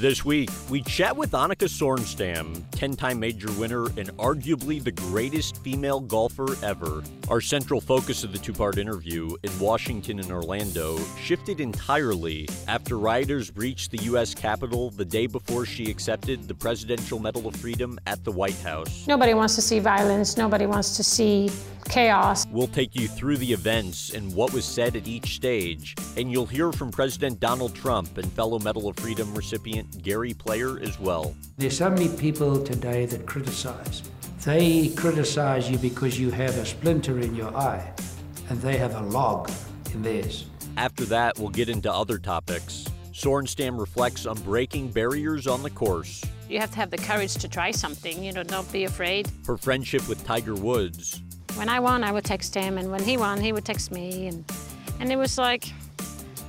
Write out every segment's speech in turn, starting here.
This week, we chat with Annika Sorenstam, 10 time major winner and arguably the greatest female golfer ever. Our central focus of the two part interview in Washington and Orlando shifted entirely after rioters breached the U.S. Capitol the day before she accepted the Presidential Medal of Freedom at the White House. Nobody wants to see violence, nobody wants to see chaos. We'll take you through the events and what was said at each stage, and you'll hear from President Donald Trump and fellow Medal of Freedom recipient Gary Player as well. There's so many people today that criticize. They criticize you because you have a splinter in your eye, and they have a log in theirs. After that, we'll get into other topics. Sorenstam reflects on breaking barriers on the course. You have to have the courage to try something, you know, don't be afraid. Her friendship with Tiger Woods. When I won, I would text him, and when he won, he would text me, and, and it was like,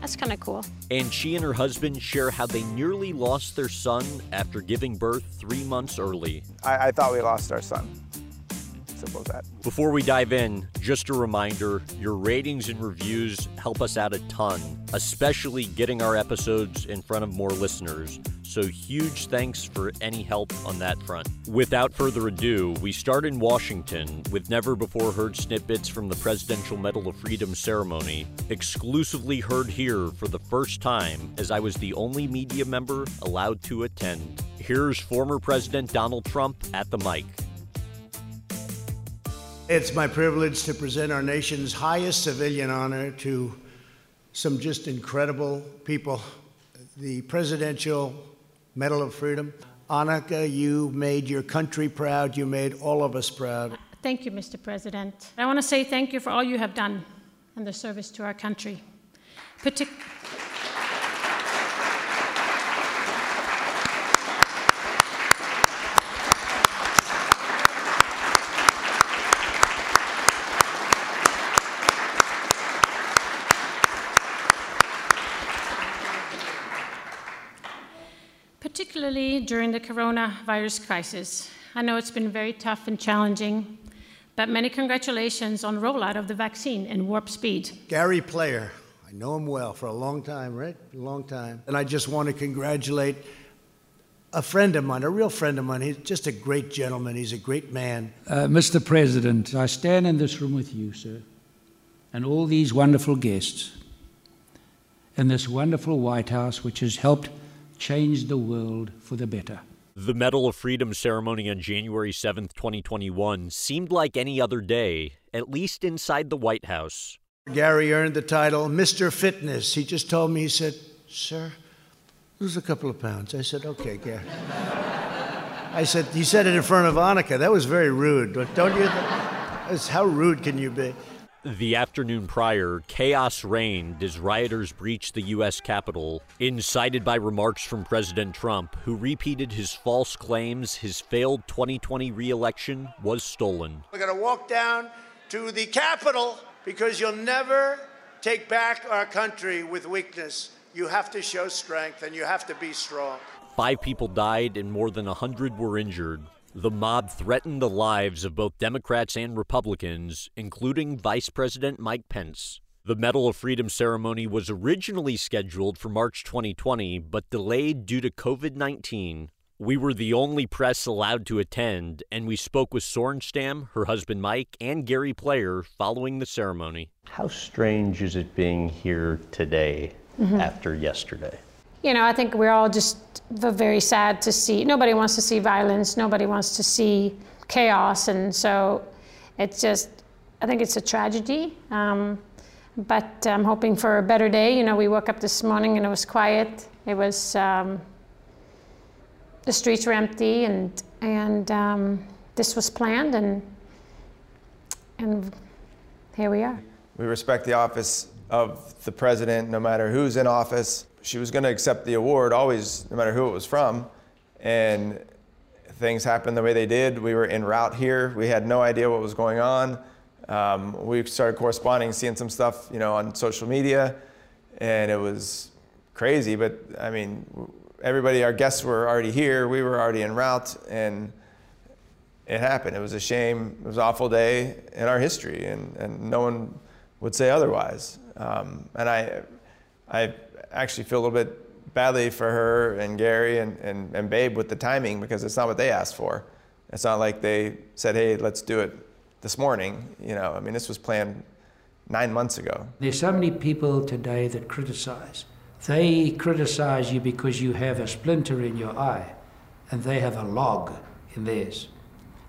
that's kind of cool. And she and her husband share how they nearly lost their son after giving birth three months early. I, I thought we lost our son. Simple as that. Before we dive in, just a reminder your ratings and reviews help us out a ton, especially getting our episodes in front of more listeners. So, huge thanks for any help on that front. Without further ado, we start in Washington with never before heard snippets from the Presidential Medal of Freedom ceremony, exclusively heard here for the first time as I was the only media member allowed to attend. Here's former President Donald Trump at the mic. It's my privilege to present our nation's highest civilian honor to some just incredible people the Presidential Medal of Freedom. Annika, you made your country proud. You made all of us proud. Thank you, Mr. President. I want to say thank you for all you have done in the service to our country. Partic- particularly during the coronavirus crisis. I know it's been very tough and challenging, but many congratulations on rollout of the vaccine in warp speed. Gary Player, I know him well for a long time, right? A long time. And I just want to congratulate a friend of mine, a real friend of mine. He's just a great gentleman. He's a great man. Uh, Mr. President, I stand in this room with you, sir, and all these wonderful guests in this wonderful White House, which has helped change the world for the better. The Medal of Freedom ceremony on January 7th, 2021 seemed like any other day, at least inside the White House. Gary earned the title Mr. Fitness. He just told me, he said, Sir, lose a couple of pounds. I said, Okay, Gary. I said, You said it in front of Annika. That was very rude. Don't you? Th- how rude can you be? The afternoon prior, chaos reigned as rioters breached the U.S. Capitol, incited by remarks from President Trump, who repeated his false claims his failed 2020 reelection was stolen. We're going to walk down to the Capitol because you'll never take back our country with weakness. You have to show strength and you have to be strong. Five people died and more than a hundred were injured. The mob threatened the lives of both Democrats and Republicans, including Vice President Mike Pence. The Medal of Freedom ceremony was originally scheduled for March 2020, but delayed due to COVID 19. We were the only press allowed to attend, and we spoke with Sorenstam, her husband Mike, and Gary Player following the ceremony. How strange is it being here today mm-hmm. after yesterday? You know, I think we're all just very sad to see. Nobody wants to see violence. Nobody wants to see chaos, and so it's just. I think it's a tragedy. Um, but I'm hoping for a better day. You know, we woke up this morning and it was quiet. It was um, the streets were empty, and and um, this was planned, and and here we are. We respect the office of the president, no matter who's in office. She was going to accept the award, always, no matter who it was from. And things happened the way they did. We were en route here. We had no idea what was going on. Um, we started corresponding, seeing some stuff, you know, on social media, and it was crazy. But I mean, everybody, our guests were already here. We were already en route, and it happened. It was a shame. It was an awful day in our history, and, and no one would say otherwise. Um, and I, I actually feel a little bit badly for her and Gary and, and, and Babe with the timing because it's not what they asked for. It's not like they said, hey, let's do it this morning. You know, I mean, this was planned nine months ago. There's so many people today that criticize. They criticize you because you have a splinter in your eye, and they have a log in theirs.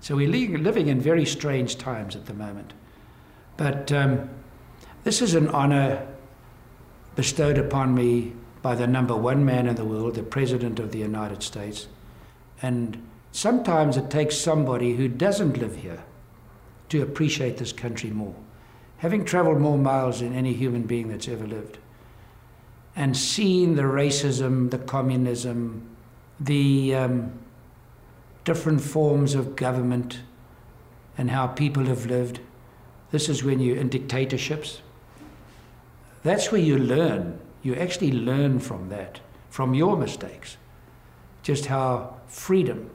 So we're living in very strange times at the moment. But um, this is an honor bestowed upon me by the number one man in the world, the President of the United States. And sometimes it takes somebody who doesn't live here to appreciate this country more. Having traveled more miles than any human being that's ever lived, and seen the racism, the communism, the um, different forms of government, and how people have lived. This is when you're in dictatorships. That's where you learn. You actually learn from that, from your mistakes. Just how freedom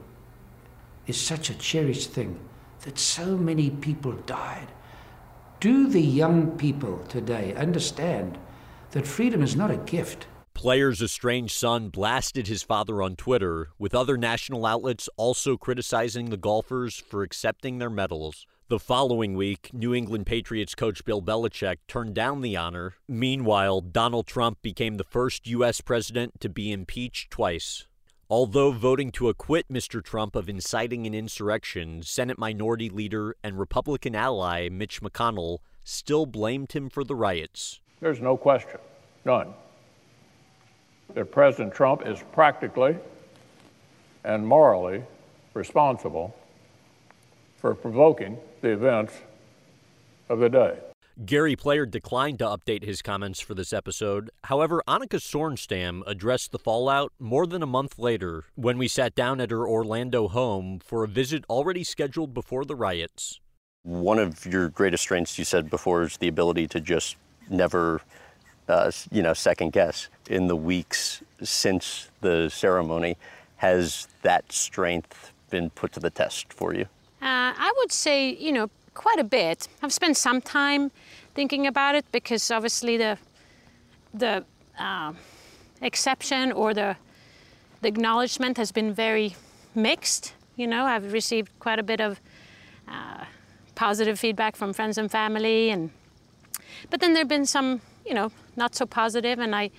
is such a cherished thing that so many people died. Do the young people today understand that freedom is not a gift? Player's estranged son blasted his father on Twitter, with other national outlets also criticizing the golfers for accepting their medals. The following week, New England Patriots coach Bill Belichick turned down the honor. Meanwhile, Donald Trump became the first U.S. president to be impeached twice. Although voting to acquit Mr. Trump of inciting an insurrection, Senate Minority Leader and Republican ally Mitch McConnell still blamed him for the riots. There's no question, none, that President Trump is practically and morally responsible for provoking the events of the day. Gary Player declined to update his comments for this episode. However, Annika Sorenstam addressed the fallout more than a month later when we sat down at her Orlando home for a visit already scheduled before the riots. One of your greatest strengths, you said before, is the ability to just never, uh, you know, second guess. In the weeks since the ceremony, has that strength been put to the test for you? Uh, I would say, you know, quite a bit. I've spent some time thinking about it because obviously the the uh, exception or the the acknowledgement has been very mixed. You know, I've received quite a bit of uh, positive feedback from friends and family, and but then there've been some, you know, not so positive, and I,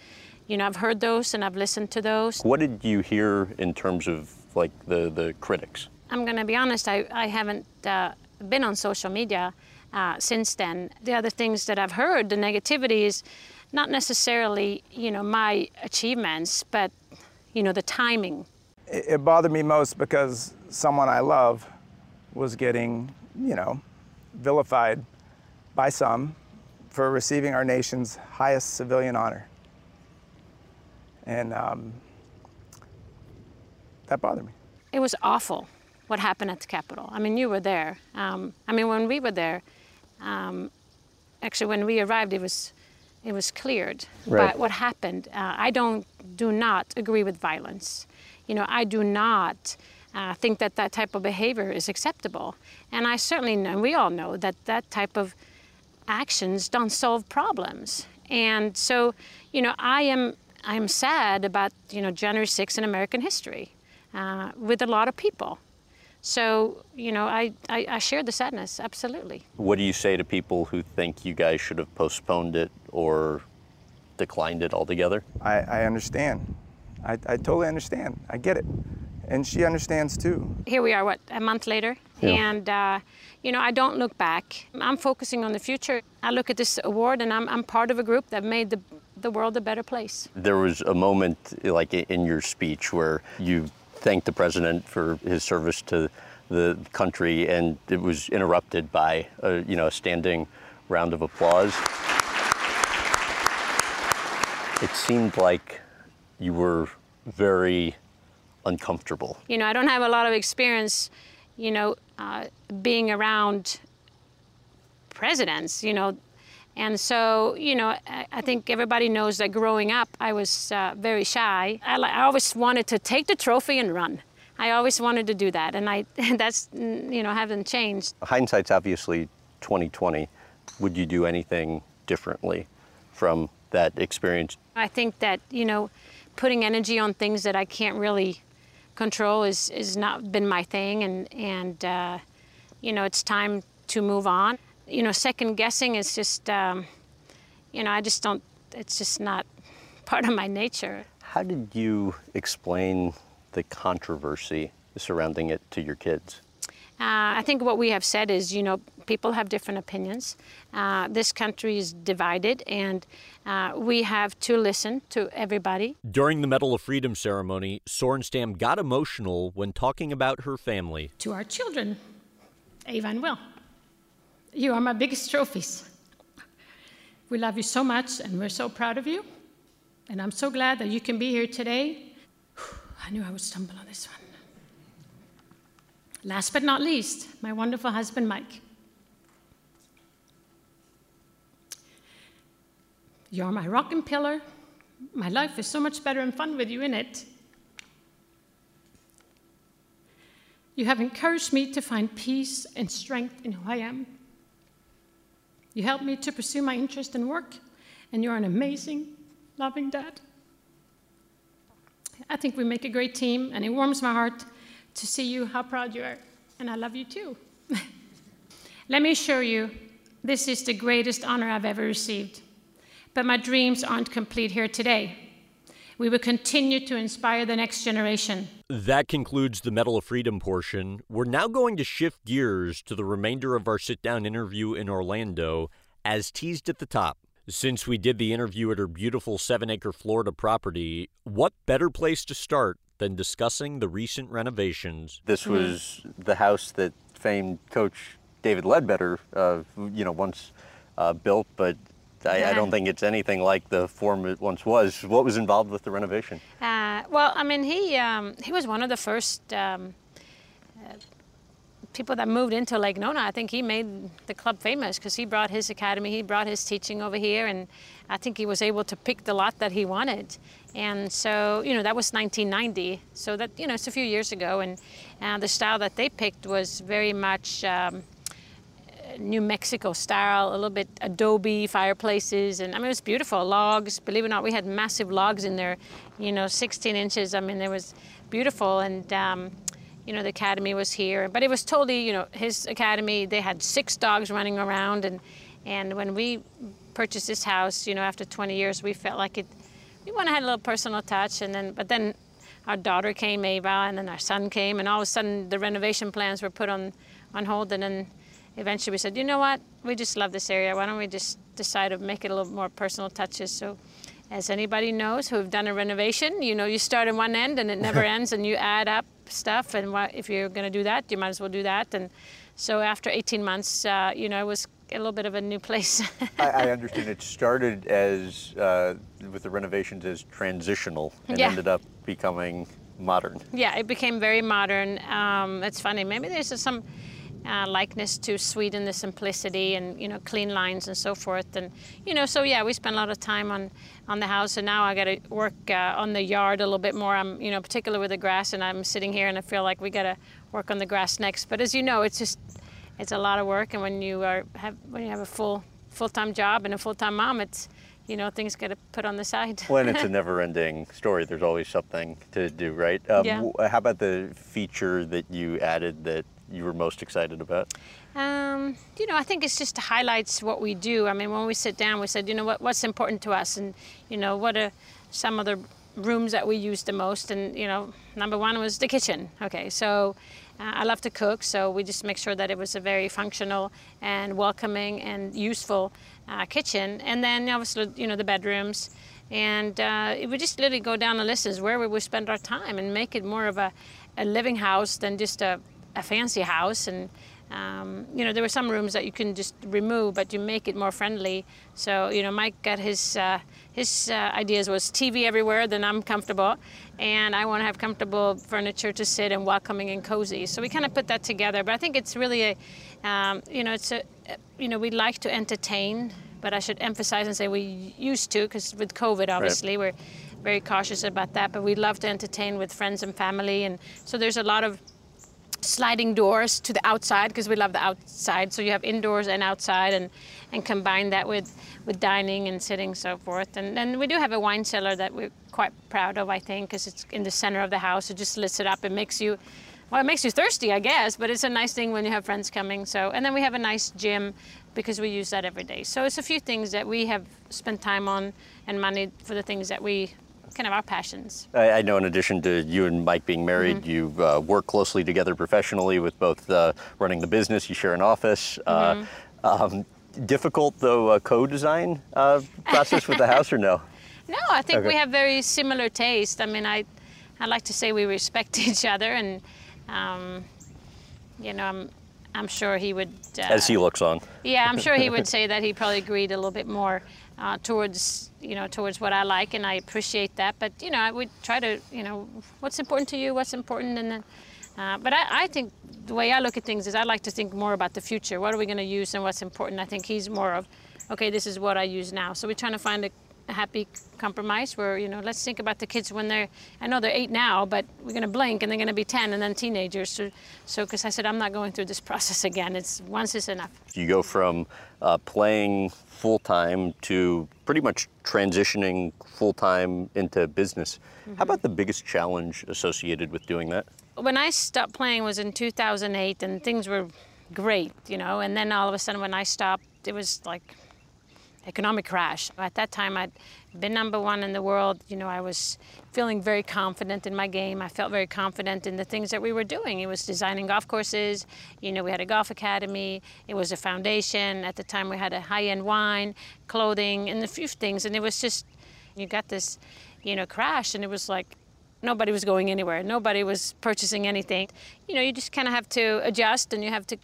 you know, I've heard those and I've listened to those. What did you hear in terms of like the the critics? I'm going to be honest, I, I haven't uh, been on social media uh, since then. The other things that I've heard, the negativity is not necessarily, you know, my achievements, but, you know, the timing. It, it bothered me most because someone I love was getting, you know, vilified by some for receiving our nation's highest civilian honor. And um, that bothered me. It was awful what happened at the Capitol. I mean, you were there. Um, I mean, when we were there, um, actually, when we arrived, it was it was cleared. Right. But what happened? Uh, I don't do not agree with violence. You know, I do not. Uh, think that that type of behavior is acceptable, and I certainly know, and we all know that that type of actions don't solve problems. And so, you know, I am I am sad about you know January 6th in American history uh, with a lot of people. So, you know, I, I, I share the sadness, absolutely. What do you say to people who think you guys should have postponed it or declined it altogether? I, I understand. I, I totally understand. I get it. And she understands too. Here we are, what, a month later? Yeah. And, uh, you know, I don't look back. I'm focusing on the future. I look at this award and I'm, I'm part of a group that made the, the world a better place. There was a moment, like in your speech, where you thanked the president for his service to the country, and it was interrupted by a, you know, a standing round of applause. It seemed like you were very uncomfortable. You know, I don't have a lot of experience, you know, uh, being around presidents, you know, and so, you know, I, I think everybody knows that growing up, I was uh, very shy. I, I always wanted to take the trophy and run. I always wanted to do that, and I that's you know haven't changed. Hindsight's obviously 2020. Would you do anything differently from that experience? I think that you know putting energy on things that I can't really control is is not been my thing, and and uh, you know it's time to move on. You know, second guessing is just um, you know I just don't. It's just not part of my nature. How did you explain the controversy surrounding it to your kids? Uh, I think what we have said is, you know, people have different opinions. Uh, this country is divided, and uh, we have to listen to everybody. During the Medal of Freedom ceremony, Sorenstam got emotional when talking about her family. To our children, Ava and Will, you are my biggest trophies. We love you so much, and we're so proud of you. And I'm so glad that you can be here today. I knew I would stumble on this one. Last but not least, my wonderful husband, Mike. You're my rock and pillar. My life is so much better and fun with you in it. You have encouraged me to find peace and strength in who I am. You helped me to pursue my interest in work, and you're an amazing, loving dad. I think we make a great team, and it warms my heart to see you how proud you are, and I love you too. Let me assure you, this is the greatest honor I've ever received. But my dreams aren't complete here today. We will continue to inspire the next generation. That concludes the Medal of Freedom portion. We're now going to shift gears to the remainder of our sit down interview in Orlando, as teased at the top. Since we did the interview at her beautiful seven acre Florida property, what better place to start than discussing the recent renovations? This was the house that famed coach David Leadbetter, uh, you know, once uh, built, but I, I, don't think it's anything like the form it once was. What was involved with the renovation? Uh, well, I mean, he um, he was one of the first um, uh, people that moved into Lake Nona. I think he made the club famous because he brought his academy, he brought his teaching over here, and I think he was able to pick the lot that he wanted. And so, you know, that was 1990. So that, you know, it's a few years ago. And uh, the style that they picked was very much um, New Mexico style, a little bit adobe fireplaces. And I mean, it was beautiful. Logs, believe it or not, we had massive logs in there, you know, 16 inches. I mean, it was beautiful. And, um, you know, the academy was here. But it was totally, you know, his academy, they had six dogs running around. And, and when we purchased this house, you know, after 20 years, we felt like it, we want to have a little personal touch. And then, but then our daughter came, Ava, and then our son came, and all of a sudden the renovation plans were put on, on hold. And then eventually we said, you know what, we just love this area. Why don't we just decide to make it a little more personal touches? So, as anybody knows who've done a renovation, you know, you start in one end and it never ends, and you add up stuff. And if you're going to do that, you might as well do that. And so after 18 months, uh, you know, it was a little bit of a new place. I, I, understand it started as uh, with the renovations as transitional and yeah. ended up becoming modern. Yeah, it became very modern. Um, it's funny. Maybe there's some uh, likeness to Sweden, the simplicity and you know clean lines and so forth. And you know, so yeah, we spend a lot of time on on the house, and now I got to work uh, on the yard a little bit more. I'm you know particular with the grass, and I'm sitting here and I feel like we got to work on the grass next. But as you know, it's just it's a lot of work, and when you are have when you have a full full time job and a full time mom, it's you know things get put on the side. when it's a never ending story, there's always something to do, right? Um, yeah. How about the feature that you added that you were most excited about? Um, you know, I think it's just highlights what we do. I mean, when we sit down, we said, you know, what, what's important to us, and you know, what are some of the rooms that we use the most? And you know, number one was the kitchen. Okay, so uh, I love to cook, so we just make sure that it was a very functional and welcoming and useful uh, kitchen. And then obviously, you know, the bedrooms. And uh, would just literally go down the list as where we would spend our time and make it more of a, a living house than just a a fancy house and um, you know there were some rooms that you can just remove but you make it more friendly. So you know mike got his uh, his uh, ideas was tv everywhere then i'm comfortable. And i want to have comfortable furniture to sit and welcoming and cozy. So we kind of put that together. But i think it's really a um, you know it's a you know we like to entertain but i should emphasize and say we used to because with covid obviously right. we're very cautious about that. But we love to entertain with friends and family. And so there's a lot of sliding doors to the outside because we love the outside. So you have indoors and outside, and and combine that with with dining and sitting, so forth. And then we do have a wine cellar that we're quite proud of, I think, because it's in the center of the house. It just lifts it up. It makes you well, it makes you thirsty, I guess, but it's a nice thing when you have friends coming. So, and then we have a nice gym because we use that every day. So it's a few things that we have spent time on and money for the things that we kind of our passions. I, I know in addition to you and Mike being married, mm-hmm. you uh, work closely together professionally with both uh, running the business, you share an office. Uh, mm-hmm. Uh, um, difficult though uh, co-design uh, process with the house or no? No, I think okay. we have very similar taste. I mean, I, I like to say we respect each other and um, you know, I'm, I'm sure he would. Uh, As he looks on. Yeah, I'm sure he would say that he probably agreed a little bit more uh, towards, you know, towards what I like, and I appreciate that. But you know, I would try to, you know, what's important to you, what's important, and then. Uh, but I, I, think the way I look at things is I like to think more about the future. What are we going to use and what's important? I think he's more of, okay, this is what I use now. So we're trying to find a a happy compromise where you know let's think about the kids when they're i know they're eight now but we're going to blink and they're going to be 10 and then teenagers so so because i said i'm not going through this process again it's once is enough you go from uh, playing full-time to pretty much transitioning full-time into business mm-hmm. how about the biggest challenge associated with doing that when i stopped playing was in 2008 and things were great you know and then all of a sudden when i stopped it was like economic crash. At that time, I'd been number one in the world. You know, I was feeling very confident in my game. I felt very confident in the things that we were doing. It was designing golf courses. You know, we had a golf academy. It was a foundation. At the time, we had a high-end wine, clothing, and a few things. And it was just, you got this, you know, crash, and it was like nobody was going anywhere. Nobody was purchasing anything. You know, you just kind of have to adjust, and you have to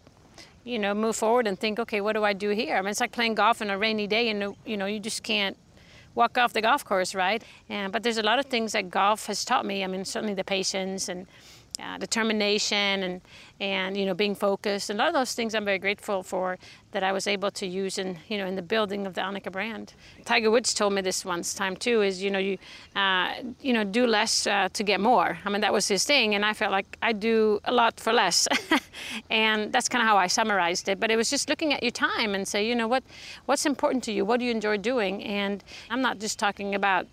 you know, move forward and think, okay, what do I do here? I mean, it's like playing golf on a rainy day, and you know, you just can't walk off the golf course, right? And, but there's a lot of things that golf has taught me. I mean, certainly the patience and uh, determination and and you know being focused and a lot of those things I'm very grateful for that I was able to use in you know in the building of the Annika brand. Tiger Woods told me this once time too is you know you uh, you know do less uh, to get more. I mean that was his thing and I felt like I do a lot for less, and that's kind of how I summarized it. But it was just looking at your time and say you know what what's important to you, what do you enjoy doing, and I'm not just talking about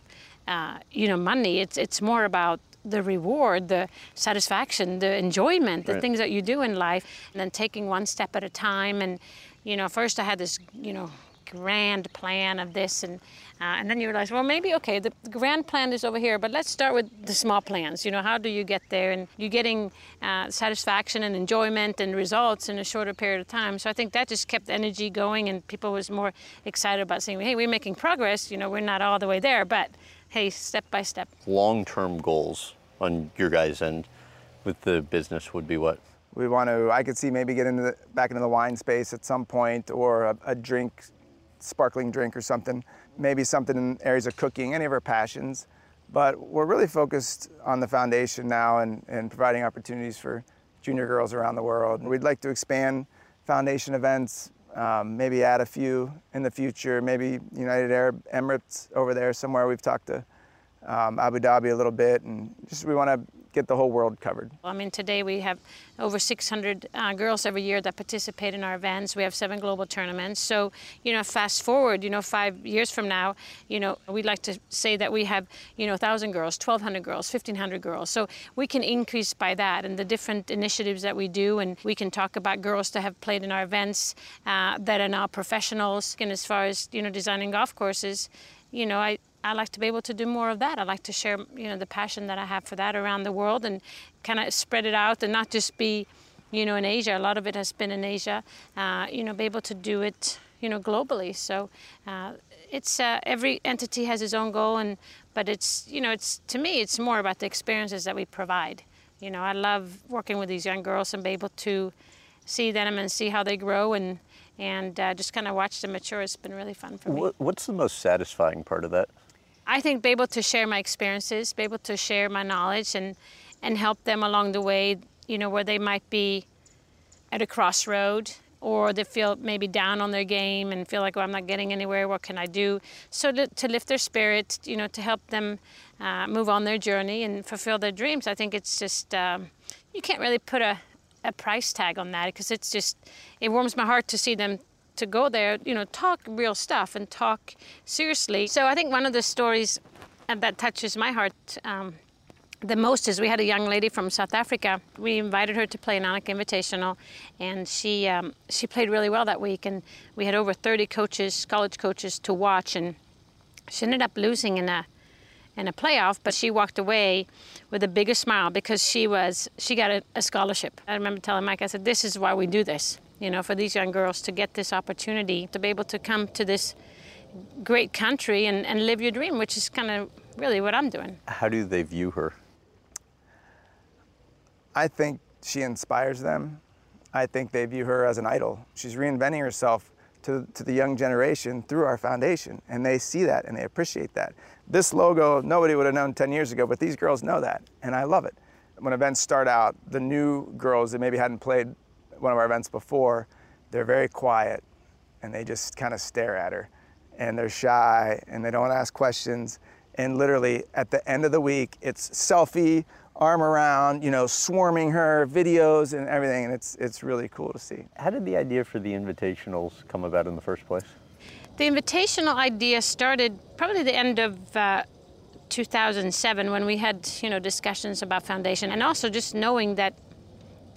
uh, you know money. It's it's more about the reward, the satisfaction, the enjoyment, the right. things that you do in life, and then taking one step at a time. And, you know, first I had this, you know, grand plan of this and uh, and then you realize well maybe okay the, grand plan is over here but let's start with the small plans. You know how do you get there? And you're getting uh, satisfaction and enjoyment and results in a shorter period of time. So i think that just kept the energy going and people was more excited about saying hey we're making progress. You know we're not all the way there but hey step by step. Long-term goals on your guys' end with the business would be what? We want to, I could see maybe get into the, back into the wine space at some point or a, a drink, sparkling drink or something, maybe something in areas of cooking, any of our passions. But we're really focused on the foundation now and, and providing opportunities for junior girls around the world. We'd like to expand foundation events, um, maybe add a few in the future, maybe United Arab Emirates over there somewhere. We've talked to um, Abu Dhabi a little bit, and just we want to get the whole world covered. I mean, today we have over 600 uh, girls every year that participate in our events. We have seven global tournaments. So, you know, fast forward, you know, five years from now, you know, we'd like to say that we have, you know, 1,000 girls, 1,200 girls, 1,500 girls. So we can increase by that and the different initiatives that we do. And we can talk about girls that have played in our events uh, that are now professionals. And as far as, you know, designing golf courses, you know, I, I like to be able to do more of that. I like to share, you know, the passion that I have for that around the world and kind of spread it out and not just be, you know, in Asia. A lot of it has been in Asia. Uh, you know, be able to do it, you know, globally. So uh, it's uh, every entity has its own goal, and but it's, you know, it's to me, it's more about the experiences that we provide. You know, I love working with these young girls and be able to see them and see how they grow and and uh, just kind of watch them mature. It's been really fun for me. What's the most satisfying part of that? I think be able to share my experiences, be able to share my knowledge and, and help them along the way, you know, where they might be at a crossroad or they feel maybe down on their game and feel like, well, I'm not getting anywhere, what can I do? So to, to lift their spirit, you know, to help them uh, move on their journey and fulfill their dreams, I think it's just, um, you can't really put a, a price tag on that because it's just it warms my heart to see them to go there, you know, talk real stuff and talk seriously. So I think one of the stories that touches my heart um, the most is we had a young lady from South Africa. We invited her to play an Annika Invitational, and she um, she played really well that week. And we had over 30 coaches, college coaches, to watch, and she ended up losing in a in a playoff, but she walked away with a bigger smile because she was she got a, a, scholarship. I remember telling Mike, I said, "This is why we do this, you know, for these young girls to get this opportunity to be able to come to this great country and, and live your dream, which is kind of really what I'm doing." How do they view her? I think she inspires them. I think they view her as an idol. She's reinventing herself to, to the young generation through our foundation, and they see that and they appreciate that. This logo, nobody would have known 10 years ago, but these girls know that, and I love it. When events start out, the new girls that maybe hadn't played one of our events before, they're very quiet and they just kind of stare at her. And they're shy and they don't ask questions. And literally at the end of the week, it's selfie arm around, you know, swarming her, videos and everything, and it's it's really cool to see. How did the idea for the invitationals come about in the first place? The invitational idea started probably the end of uh, 2007 when we had, you know, discussions about foundation, and also just knowing that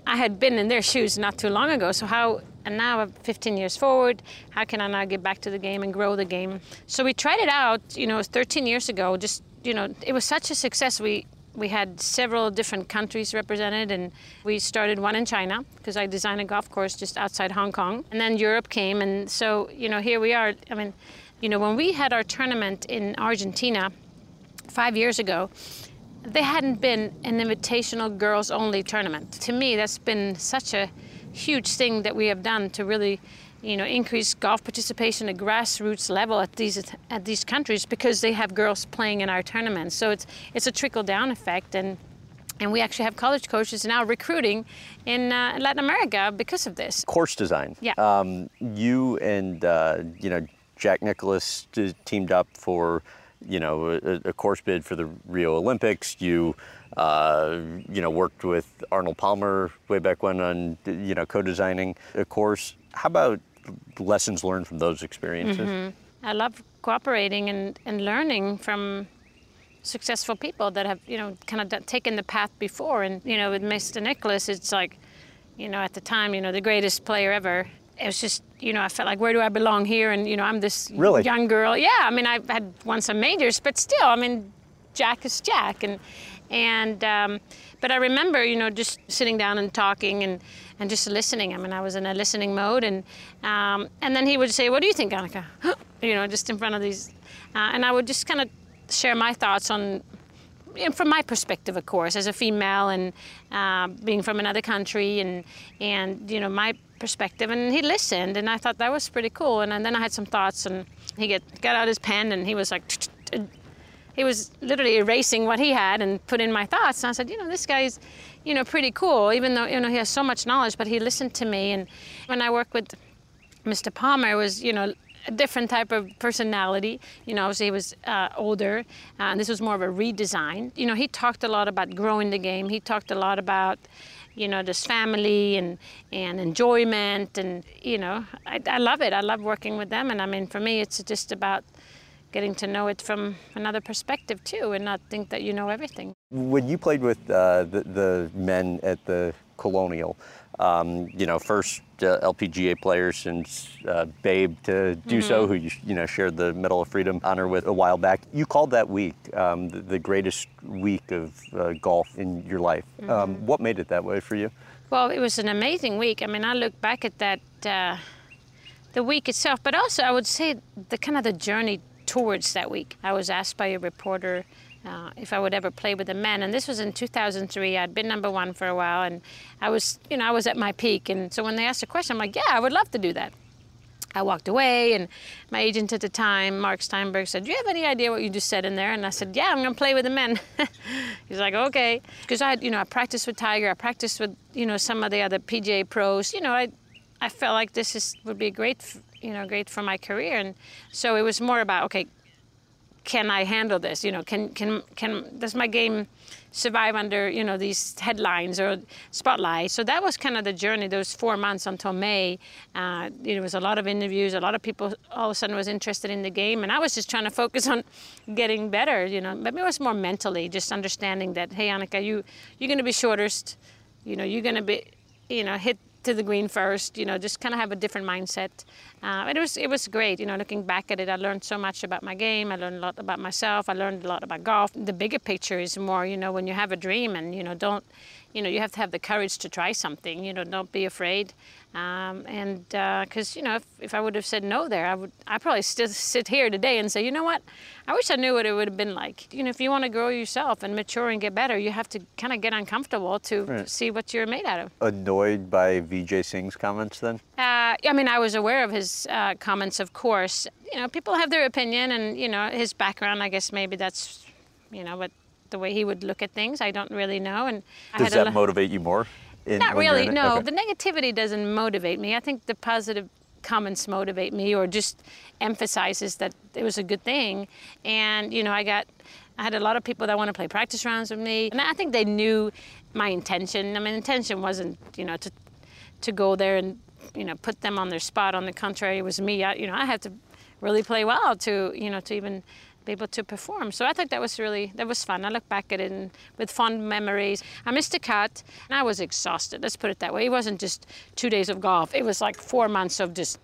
I had been in their shoes not too long ago. So how and now 15 years forward, how can I now get back to the game and grow the game? So we tried it out, you know, 13 years ago. Just you know, it was such a success. We we had several different countries represented, and we started one in China because I designed a golf course just outside Hong Kong. And then Europe came, and so, you know, here we are. I mean, you know, when we had our tournament in Argentina five years ago, there hadn't been an invitational girls only tournament. To me, that's been such a huge thing that we have done to really you know, increase golf participation at grassroots level at these at these countries because they have girls playing in our tournaments. So it's it's a trickle down effect, and and we actually have college coaches now recruiting in uh, Latin America because of this. Course design. Yeah. Um, you and uh, you know Jack Nicklaus teamed up for you know a, a course bid for the Rio Olympics. You. Uh, you know, worked with Arnold Palmer way back when on, you know, co-designing a course. How about lessons learned from those experiences? Mm-hmm. I love cooperating and, and learning from successful people that have, you know, kind of taken the path before. And, you know, with Mr. Nicklaus, it's like, you know, at the time, you know, the greatest player ever. It was just, you know, I felt like, where do I belong here? And, you know, I'm this really? young girl. Yeah, I mean, I've had won some majors, but still, I mean, Jack is Jack. And, and, um, but I remember, you know, just sitting down and talking and, and just listening. I mean, I was in a listening mode, and um, and then he would say, "What do you think, Annika?" you know, just in front of these, uh, and I would just kind of share my thoughts on. From my perspective, of course, as a female and uh, being from another country, and and you know my perspective, and he listened, and I thought that was pretty cool. And, and then I had some thoughts, and he get, got out his pen, and he was like, he was literally erasing what he had and put in my thoughts. And I said, you know, this guy's, you know, pretty cool, even though, you know, he has so much knowledge, but he listened to me. And when I worked with Mr. Palmer, was, you know, a different type of personality. You know, obviously he was uh, older, and this was more of a redesign. You know, he talked a lot about growing the game. He talked a lot about, you know, this family and and enjoyment, and you know, I, I love it. I love working with them, and I mean, for me, it's just about getting to know it from another perspective too, and not think that you know everything. When you played with uh, the, the, men at the Colonial, um, you know, first uh, LPGA player since uh, Babe to do mm-hmm. so, who you, you know shared the Medal of Freedom honor with a while back. You called that week um, the, the, greatest week of uh, golf in your life. Mm-hmm. Um, what made it that way for you? Well, it was an amazing week. I mean, I look back at that uh, the week itself, but also I would say the kind of the journey towards that week. I was asked by a reporter uh, if I would ever play with the men, and this was in 2003. I'd been number one for a while, and I was, you know, I was at my peak. And so when they asked the question, I'm like, yeah, I would love to do that. I walked away, and my agent at the time, Mark Steinberg, said, "Do you have any idea what you just said in there?" And I said, "Yeah, I'm going to play with the men." He's like, "Okay," because I, had, you know, I practiced with Tiger, I practiced with, you know, some of the other PGA pros. You know, I, I felt like this is would be great you know, great for my career. And so it was more about, okay, can I handle this? You know, can can can does my game survive under you know these headlines or spotlight. So that was kind of the journey. Those four months until May, uh, there was a lot of interviews. A lot of people all of a sudden was interested in the game, and I was just trying to focus on getting better. You know, maybe it was more mentally, just understanding that hey, Annika, you you're going to be shortest. You know, you're going to be you know hit to the green first. You know, just kind of have a different mindset. Uh, it was it was great. You know, looking back at it, I learned so much about my game. I learned a lot about myself. I learned a lot about golf. The bigger picture is more, you know, when you have a dream and you know don't, you know, you have to have the courage to try something. You know, don't be afraid. Um, and because uh, you know, if, if I would have said no there, I would I probably still sit here today and say, you know what, I wish I knew what it would have been like. You know, if you want to grow yourself and mature and get better, you have to kind of get uncomfortable to right. see what you're made out of. Annoyed by Vijay Singh's comments then? Uh, I mean, I was aware of his uh, comments, of course. You know, people have their opinion, and you know, his background. I guess maybe that's, you know, what the way he would look at things. I don't really know. And does that motivate you more? In, Not really, no. Okay. The negativity doesn't motivate me. I think the positive comments motivate me or just emphasizes that it was a good thing. And, you know, I got, I had a lot of people that want to play practice rounds with me. And I think they knew my intention. I mean, intention wasn't, you know, to, to go there and, you know, put them on their spot. On the contrary, it was me. I, you know, I had to really play well to, you know, to even able to perform. So I thought that was really that was fun. I look back at it with fond memories. I missed a cut and I was exhausted. Let's put it that way. It wasn't just two days of golf. It was like four months of just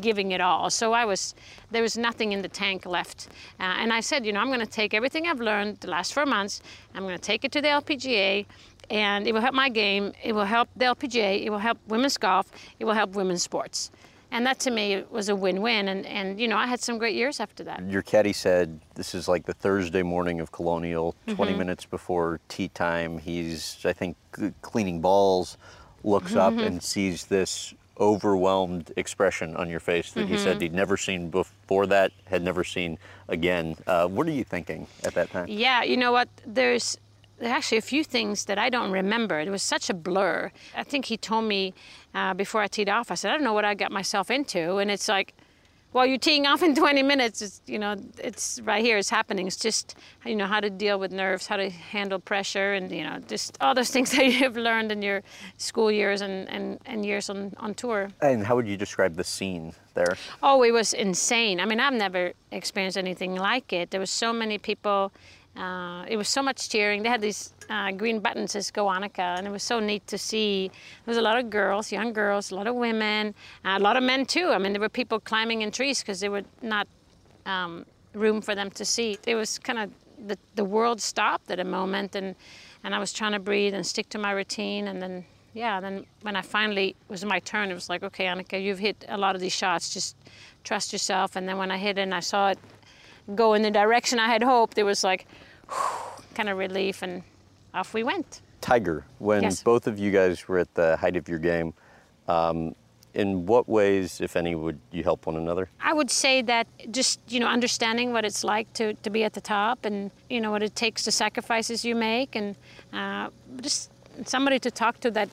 giving it all. So I was there was nothing in the tank left. Uh, and I said, you know, I'm going to take everything I've learned the last four months. I'm going to take it to the LPGA. And it will help my game. It will help the LPGA. It will help women's golf. It will help women's sports and that to me was a win-win and, and you know i had some great years after that your caddy said this is like the thursday morning of colonial 20 mm-hmm. minutes before tee time he's i think cleaning balls looks mm-hmm. up and sees this overwhelmed expression on your face that mm-hmm. he said mm-hmm. he'd never seen before that had never seen again uh, what are you thinking at that time yeah you know what there's there are actually a few things that I don't remember. It was such a blur. I think he told me uh, before I teed off, I said, I don't know what I got myself into. And it's like, well, you're teeing off in 20 minutes. It's, you know, it's right here. It's happening. It's just, you know, how to deal with nerves, how to handle pressure, and you know, just all those things that you've learned in your school years and, and, and years on, on tour. And how would you describe the scene there? Oh, it was insane. I mean, I've never experienced anything like it. There was so many people uh, it was so much cheering. They had these uh, green buttons as Go Annika, and it was so neat to see. There was a lot of girls, young girls, a lot of women, uh, a lot of men too. I mean, there were people climbing in trees because there were not um, room for them to see. It was kind of the, the world stopped at a moment, and and I was trying to breathe and stick to my routine, and then yeah, then when I finally was my turn, it was like, okay, Annika, you've hit a lot of these shots. Just trust yourself. And then when I hit it and I saw it go in the direction I had hoped, it was like kind of relief, and off we went. Tiger, when yes. both of you guys were at the height of your game, um, in what ways, if any, would you help one another? I would say that just you know understanding what it's like to, to be at the top, and you know what it takes, the sacrifices you make, and uh, just somebody to talk to that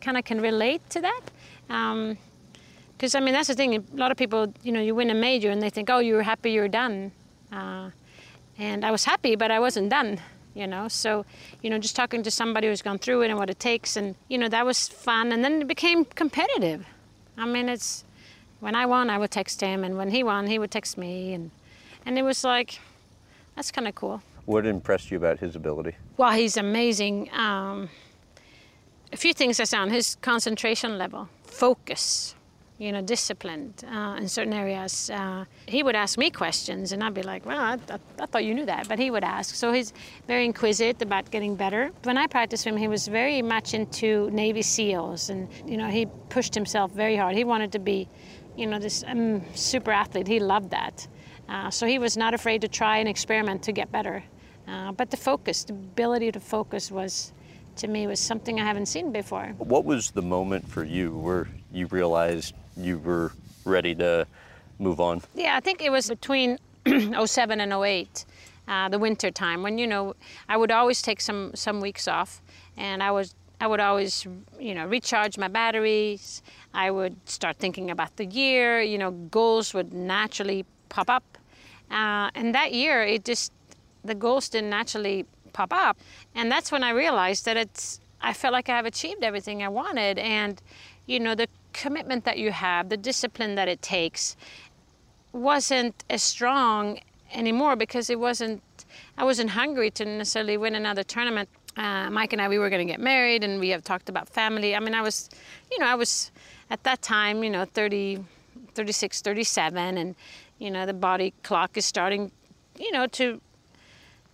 kind of can relate to that. Because um, I mean that's the thing. A lot of people, you know, you win a major and they think, oh, you're happy, you're done. Uh, and I was happy, but I wasn't done, you know. So, you know, just talking to somebody who's gone through it and what it takes, and you know, that was fun. And then it became competitive. I mean, it's when I won, I would text him, and when he won, he would text me, and and it was like, that's kind of cool. What impressed you about his ability? Well, he's amazing. Um, a few things I found: his concentration level, focus you know, disciplined uh, in certain areas. Uh, he would ask me questions, and I'd be like, "Well, I, I, I, thought you knew that," but he would ask. So he's very inquisitive about getting better. When I practiced him, he was very much into Navy SEALs, and you know, he pushed himself very hard. He wanted to be, you know, this um, super athlete. He loved that. Uh, so he was not afraid to try and experiment to get better. Uh, but the focus, the ability to focus, was to me was something I haven't seen before. What was the moment for you where you realized you were ready to move on? Yeah, I think it was between 07 and 08, uh, the winter time, when you know I would always take some some weeks off, and I was I would always you know recharge my batteries. I would start thinking about the year. You know, goals would naturally pop up, uh, and that year it just the goals didn't naturally pop up. And that's when I realized that it's, I felt like I've achieved everything I wanted. And, you know, the commitment that you have, the discipline that it takes, wasn't as strong anymore because it wasn't, I wasn't hungry to necessarily win another tournament. Uh, Mike and I, we were going to get married and we have talked about family. I mean, I was, you know, I was at that time, you know, 30, 36, 37, and, you know, the body clock is starting, you know, to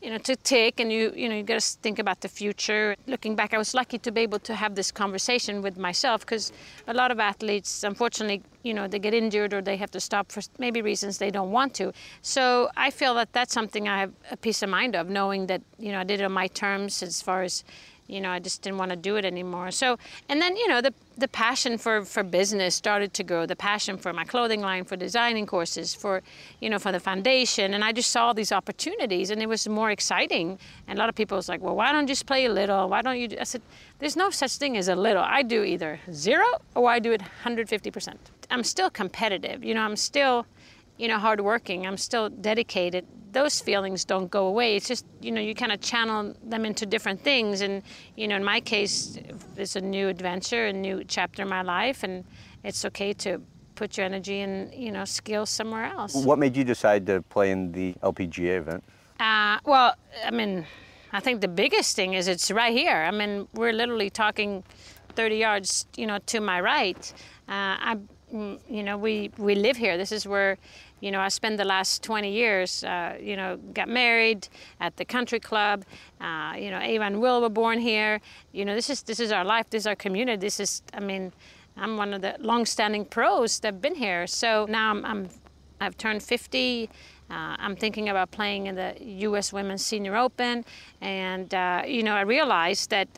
you know, to take and you, you know, you got to think about the future. Looking back, I was lucky to be able to have this conversation with myself because a lot of athletes, unfortunately, you know, they get injured or they have to stop for maybe reasons they don't want to. So I feel that that's something I have a peace of mind of, knowing that, you know, I did it on my terms as far as, you know, I just didn't want to do it anymore. So, and then, you know, the, the passion for, for business started to grow, the passion for my clothing line, for designing courses, for, you know, for the foundation. And I just saw these opportunities and it was more exciting. And a lot of people was like, well, why don't you just play a little? Why don't you? Do? I said, there's no such thing as a little. I do either zero or I do it 150%. I'm still competitive. You know, I'm still, you know, hardworking. I'm still dedicated those feelings don't go away. It's just, you know, you kind of channel them into different things. And, you know, in my case, it's a new adventure, a new chapter in my life, and it's okay to put your energy and, you know, skills somewhere else. What made you decide to play in the LPGA event? Uh, well, I mean, I think the biggest thing is it's right here. I mean, we're literally talking 30 yards, you know, to my right. Uh, I, mm, you know, we, we live here. This is where you know, I spent the last 20 years, uh, you know, got married at the country club. Uh, you know, Ava and Will were born here. You know, this is this is our life. This is our community. This is, I mean, I'm one of the long-standing pros that've been here. So now I'm, I'm I've turned 50. Uh, I'm thinking about playing in the U.S. Women's Senior Open, and uh, you know, I realized that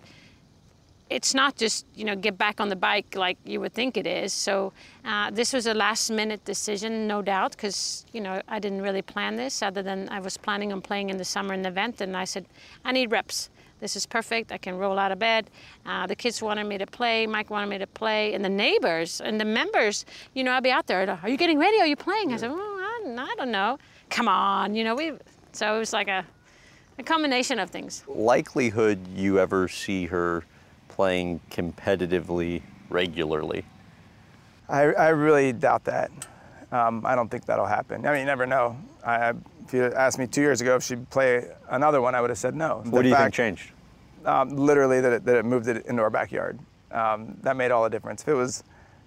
it's not just you know get back on the bike like you would think it is. So uh, this was a last minute decision, no doubt, because you know I didn't really plan this other than I was planning on playing in the summer in the event, and I said I need reps. This is perfect. I can roll out of bed. Uh, the kids wanted me to play. Mike wanted me to play, and the neighbors and the members. You know, I'd be out there. Are you getting ready? Are you playing? I said, well, I, I don't know. Come on, you know we. So it was like a, a combination of things. Likelihood you ever see her playing competitively regularly? I, I really doubt that. Um, I don't think that'll happen. I mean, you never know. I, if you asked me two years ago if she'd play another one, I would have said no. What the do you fact, think changed? Um, literally, that it, that it moved it into our backyard. Um, that made all the difference. If it was,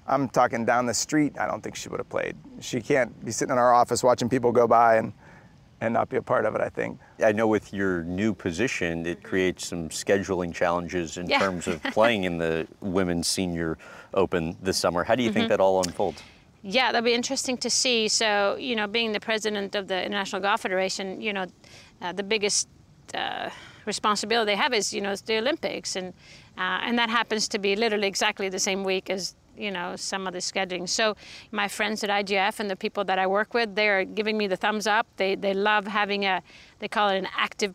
I'm talking down the street, I don't think she would have played. She can't be sitting in our office watching people go by and and not be a part of it, I think. I know with your new position, it creates some scheduling challenges in yeah. terms of playing in the Women's Senior Open this summer. How do you mm-hmm. think that all unfolds? Yeah, that'll be interesting to see. So, you know, being the president of the International Golf Federation, you know, uh, the biggest uh, responsibility they have is, you know, it's the Olympics. And, uh, and that happens to be literally exactly the same week as you know some of the scheduling. So my friends at IGF and the people that I work with, they're giving me the thumbs up. They they love having a they call it an active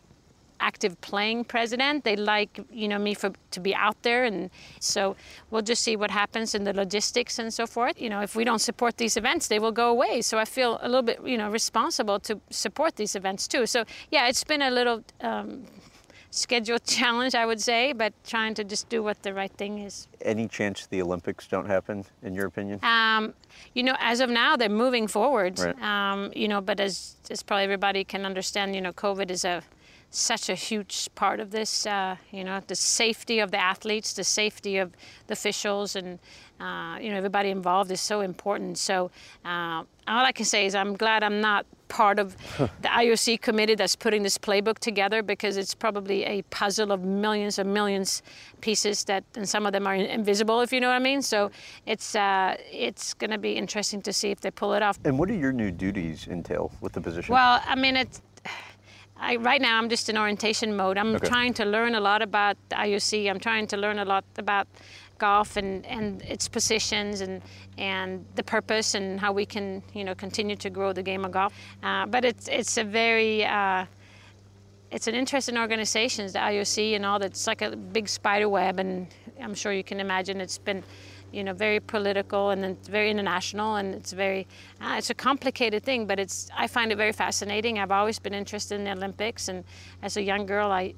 active playing president. They like you know me for to be out there, and so we'll just see what happens in the logistics and so forth. You know, if we don't support these events, they will go away. So I feel a little bit you know responsible to support these events too. So yeah, it's been a little. Um, schedule challenge, I would say, but trying to just do what the right thing is. Any chance the Olympics don't happen, in your opinion? Um, you know, as of now, they're moving forward. Right. Um, you know, but as, as probably everybody can understand, you know, COVID is a such a huge part of this. Uh, you know, the safety of the athletes, the safety of the officials, and uh, you know everybody involved is so important. So uh, all I can say is I'm glad I'm not part of the IOC committee that's putting this playbook together because it's probably a puzzle of millions and millions pieces that, and some of them are invisible, if you know what I mean. So it's uh, it's going to be interesting to see if they pull it off. And what do your new duties entail with the position? Well, I mean it's. I, right now, I'm just in orientation mode. I'm okay. trying to learn a lot about IOC. I'm trying to learn a lot about golf and, and its positions and, and the purpose and how we can you know continue to grow the game of golf. Uh, but it's it's a very uh, it's an interesting organization, the IOC and all that. It's like a big spider web, and I'm sure you can imagine it's been you know very political and it's very international and it's very uh, it's a complicated thing but it's i find it very fascinating i've always been interested in the olympics and as a young girl i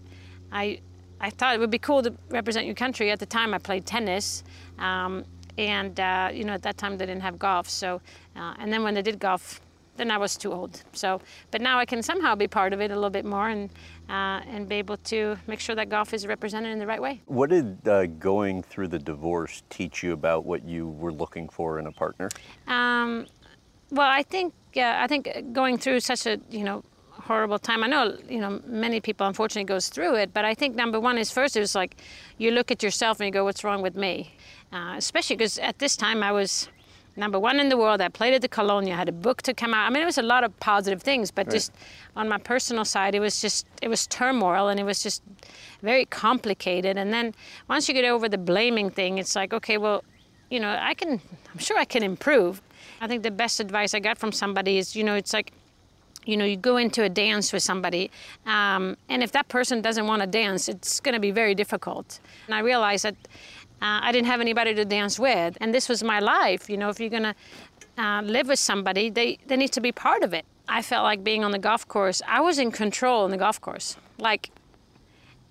I, I thought it would be cool to represent your country. At the time, I played tennis, um, and uh, you know at that time they didn't have golf. So, uh, and then when they did golf, then I was too old. So, but now I can somehow be part of it a little bit more and uh, and be able to make sure that golf is represented in the right way. What did uh, going through the divorce teach you about what you were looking for in a partner? Um, well, I think uh, I think going through such a you know horrible time. I know you know many people unfortunately goes through it, but I think number one is first it was like you look at yourself and you go, what's wrong with me? Uh, especially because at this time I was number one in the world. I played at the Colonial, had a book to come out. I mean, it was a lot of positive things, but right. just on my personal side, it was just it was turmoil and it was just very complicated. And then once you get over the blaming thing, it's like, okay, well, you know, I can. I'm sure I can improve. I think the best advice I got from somebody is, you know, it's like you know, you go into a dance with somebody, um, and if that person doesn't want to dance, it's going to be very difficult. And I realized that uh, I didn't have anybody to dance with, and this was my life. You know, if you're to uh, live with somebody, they, they need to be part of it. I felt like being on the golf course, I was in control on the golf course. Like,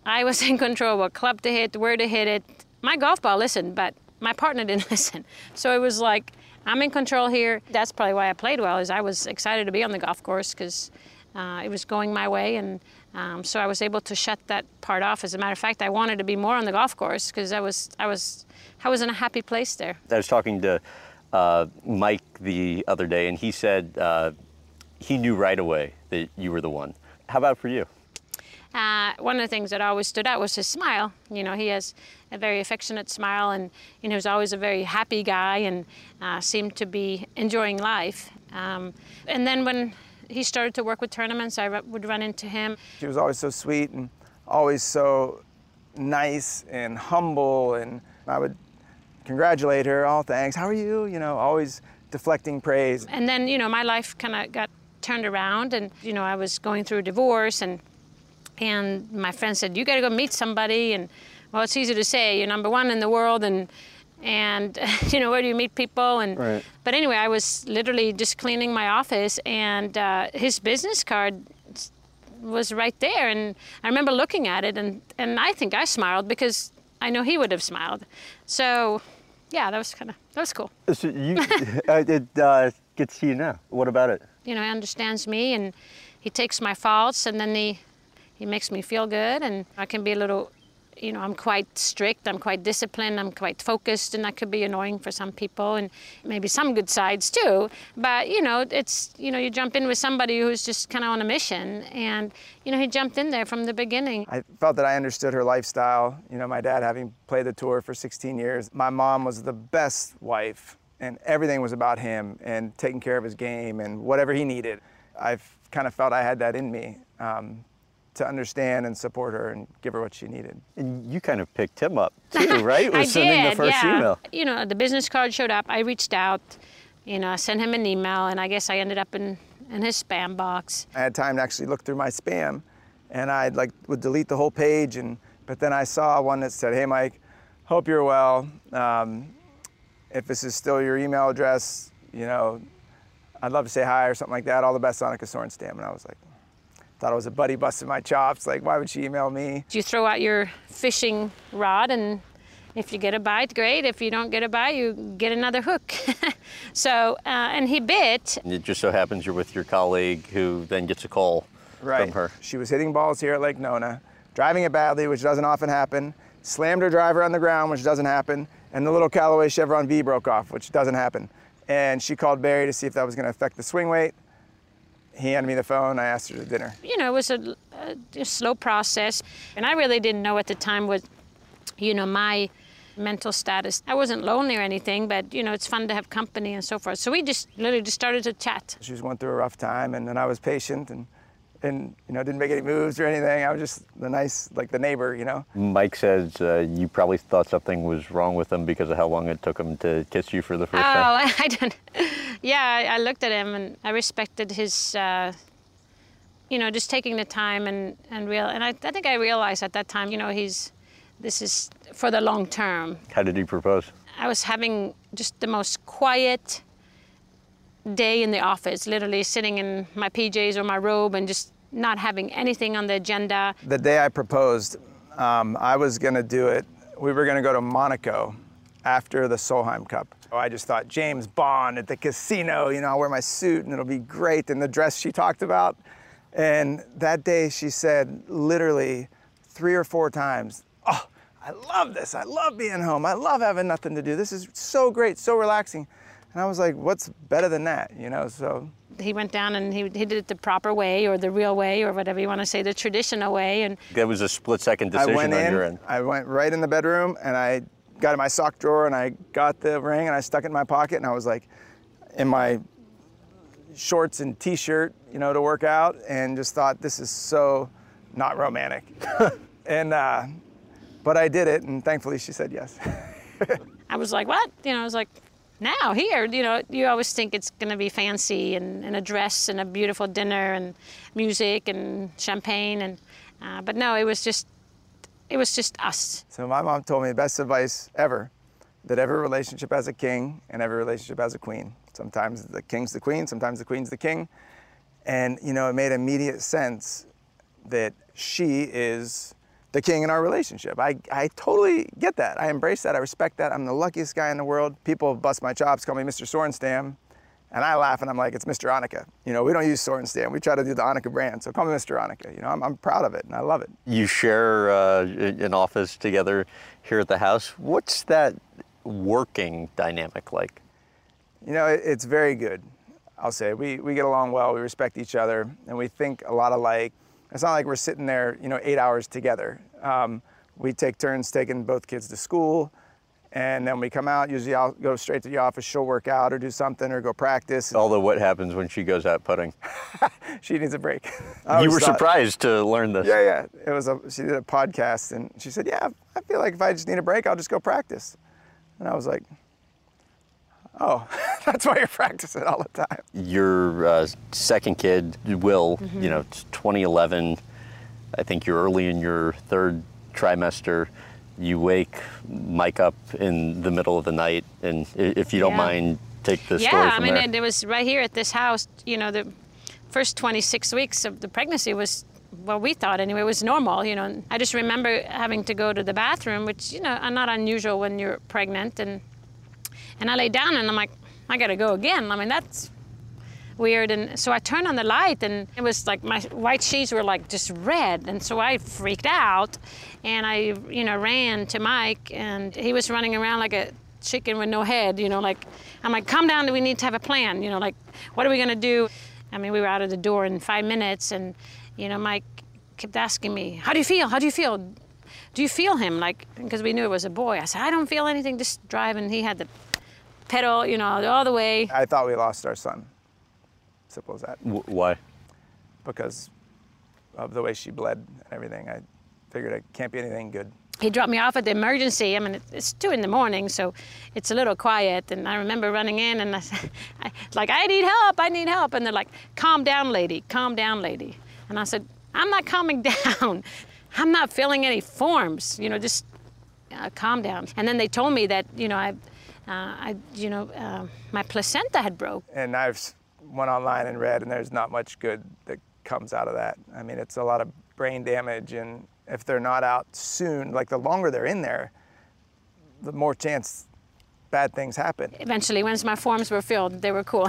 I was in control what club to hit, where to hit it. My golf ball listened, but my partner didn't listen. So it was like, I'm in control here. That's probably why I played well. Is I was excited to be on the golf course because uh, it was going my way, and um, so I was able to shut that part off. As a matter of fact, I wanted to be more on the golf course because I was I was I was in a happy place there. I was talking to uh, Mike the other day, and he said uh, he knew right away that you were the one. How about for you? Uh, one of the things that always stood out was his smile. You know, he has a very affectionate smile, and you know, he's always a very happy guy, and uh, seemed to be enjoying life. Um, and then when he started to work with tournaments, I would run into him. He was always so sweet and always so nice and humble, and I would congratulate her. Oh, thanks. How are you? You know, always deflecting praise. And then, you know, my life kind of got turned around, and you know, I was going through a divorce and and my friend said, "You got to go meet somebody." And well, it's easy to say you're number one in the world, and and you know where do you meet people? And right. but anyway, I was literally just cleaning my office, and uh, his business card was right there, and I remember looking at it, and and I think I smiled because I know he would have smiled. So, yeah, that was kind of that was cool. So you, uh, it uh, gets to you now. What about it? You know, he understands me, and he takes my faults, and then he he makes me feel good, and I can be a little, you know, I'm quite strict, I'm quite disciplined, I'm quite focused, and that could be annoying for some people, and maybe some good sides too. But you know, it's you know, you jump in with somebody who's just kind of on a mission, and you know, he jumped in there from the beginning. I felt that I understood her lifestyle. You know, my dad having played the tour for 16 years, my mom was the best wife, and everything was about him and taking care of his game and whatever he needed. I've kind of felt I had that in me. Um, to understand and support her and give her what she needed. And you kind of picked him up too, right? With I sending did, the first yeah. email. You know, the business card showed up. I reached out, you know, I sent him an email, and I guess I ended up in, in his spam box. I had time to actually look through my spam, and I like would delete the whole page, and but then I saw one that said, "Hey, Mike, hope you're well. Um, if this is still your email address, you know, I'd love to say hi or something like that. All the best, Annika Sorenstam." And I was like, thought it was a buddy busting my chops. Like, why would she email me? You throw out your fishing rod, and if you get a bite, great. If you don't get a bite, you get another hook. so, uh, and he bit. It just so happens you're with your colleague who then gets a call right. from her. She was hitting balls here at Lake Nona, driving it badly, which doesn't often happen, slammed her driver on the ground, which doesn't happen, and the little Callaway Chevron V broke off, which doesn't happen. And she called Barry to see if that was going to affect the swing weight he handed me the phone. I asked her to dinner. You know, it was a, a, slow process, and I really didn't know at the time what, you know, my mental status. I wasn't lonely or anything, but you know, it's fun to have company and so forth. So we just literally just started to chat. She was going through a rough time, and then I was patient and and you know didn't make any moves or anything. I was just the nice, like the neighbor, you know. Mike says uh, you probably thought something was wrong with him because of how long it took him to kiss you for the first oh, time. Oh, I don't. Yeah, I, looked at him and I respected his. Uh, you know, just taking the time and and real, and I, I think I realized at that time, you know, he's, this is for the long term. How did he propose? I was having just the most quiet day in the office, literally sitting in my PJs or my robe and just not having anything on the agenda. The day I proposed, Um, I was going to do it. We were going to go to Monaco after the Solheim Cup. I just thought James Bond at the casino, you know, I'll wear my suit and it'll be great. And the dress she talked about. And that day she said literally three or four times, Oh, I love this. I love being home. I love having nothing to do. This is so great, so relaxing. And I was like, What's better than that? You know, so he went down and he, he did it the proper way or the real way or whatever you want to say, the traditional way. And That was a split second decision I went on in, your end. I went right in the bedroom and I got in my sock drawer and I got the ring and I stuck it in my pocket and I was like in my shorts and t-shirt, you know, to work out and just thought this is so not romantic. and uh, but I did it and thankfully she said yes. I was like, what? You know, I was like, now here, you know, you always think it's going to be fancy and, and a dress and a beautiful dinner and music and champagne and, uh, but no, it was just, it was just us. So my mom told me the best advice ever that every relationship has a king and every relationship has a queen. Sometimes the king's the queen, sometimes the queen's the king. And you know, it made immediate sense that she is the king in our relationship. I, I totally get that. I embrace that. I respect that. I'm the luckiest guy in the world. People bust my chops, call me Mr. Sorenstam. And I laugh and I'm like, it's Mr. Annika. You know, we don't use Sorenstam. We try to do the Annika brand. So call me Mr. Annika. You know, I'm, I'm proud of it and I love it. You share uh, an office together here at the house. What's that working dynamic like? You know, it, it's very good. I'll say we, we get along well. We respect each other, and we think a lot alike. It's not like we're sitting there, you know, eight hours together. Um, we take turns taking both kids to school, and then we come out. Usually, I'll go straight to the office. She'll work out or do something or go practice. Although, what happens when she goes out putting? she needs a break. You were surprised to learn this. Yeah, yeah. It was a. She did a podcast, and she said, "Yeah, I feel like if I just need a break, I'll just go practice." And I was like, "Oh, that's why you're practicing all the time." Your uh, second kid, Will, you know, 2011. I think you're early in your third trimester. You wake Mike up in the middle of the night, and if you don't Yeah. mind, take the yeah, story I mean, there. it, it was right here at this house. You know, the first 26 weeks of the pregnancy was, well, we thought anyway, was normal. You know, I just remember having to go to the bathroom, which you know, are not unusual when you're pregnant, and and I lay down and I'm like, I gotta go again. I mean, that's weird. And so I turned on the light, and it was like my white sheets were like just red, and so I freaked out, and I, you know, ran to Mike, and he was running around like a chicken with no head, you know, like I'm like, calm down, we need to have a plan, you know, like what are we gonna do? I mean, we were out of the door in five minutes, and you know, Mike kept asking me, how do you feel? How do you feel? Do you feel him? Like, because we knew it was a boy. I said, I don't feel anything, just drive, and he had the pedal, you know, all the way. I thought we lost our son. Simple as that. W- why? Because of the way she bled and everything, I figured it can't be anything good. he dropped me off at the emergency. I mean, it's two in the morning, so it's a little quiet. And I remember running in and I, said- I like, I need help, I need help. And they're like, calm down, lady, calm down, lady. And I said, I'm not calming down. I'm not filling any forms, you know, just uh, calm down. And then they told me that, you know, I, I you know, uh, my placenta had broke. And I've went online and read, and there's not much good that comes out of that. I mean, it's a lot of brain damage, and if they're not out soon, like the longer they're in there, the more chance bad things happen. eventually once my forms were filled they were cool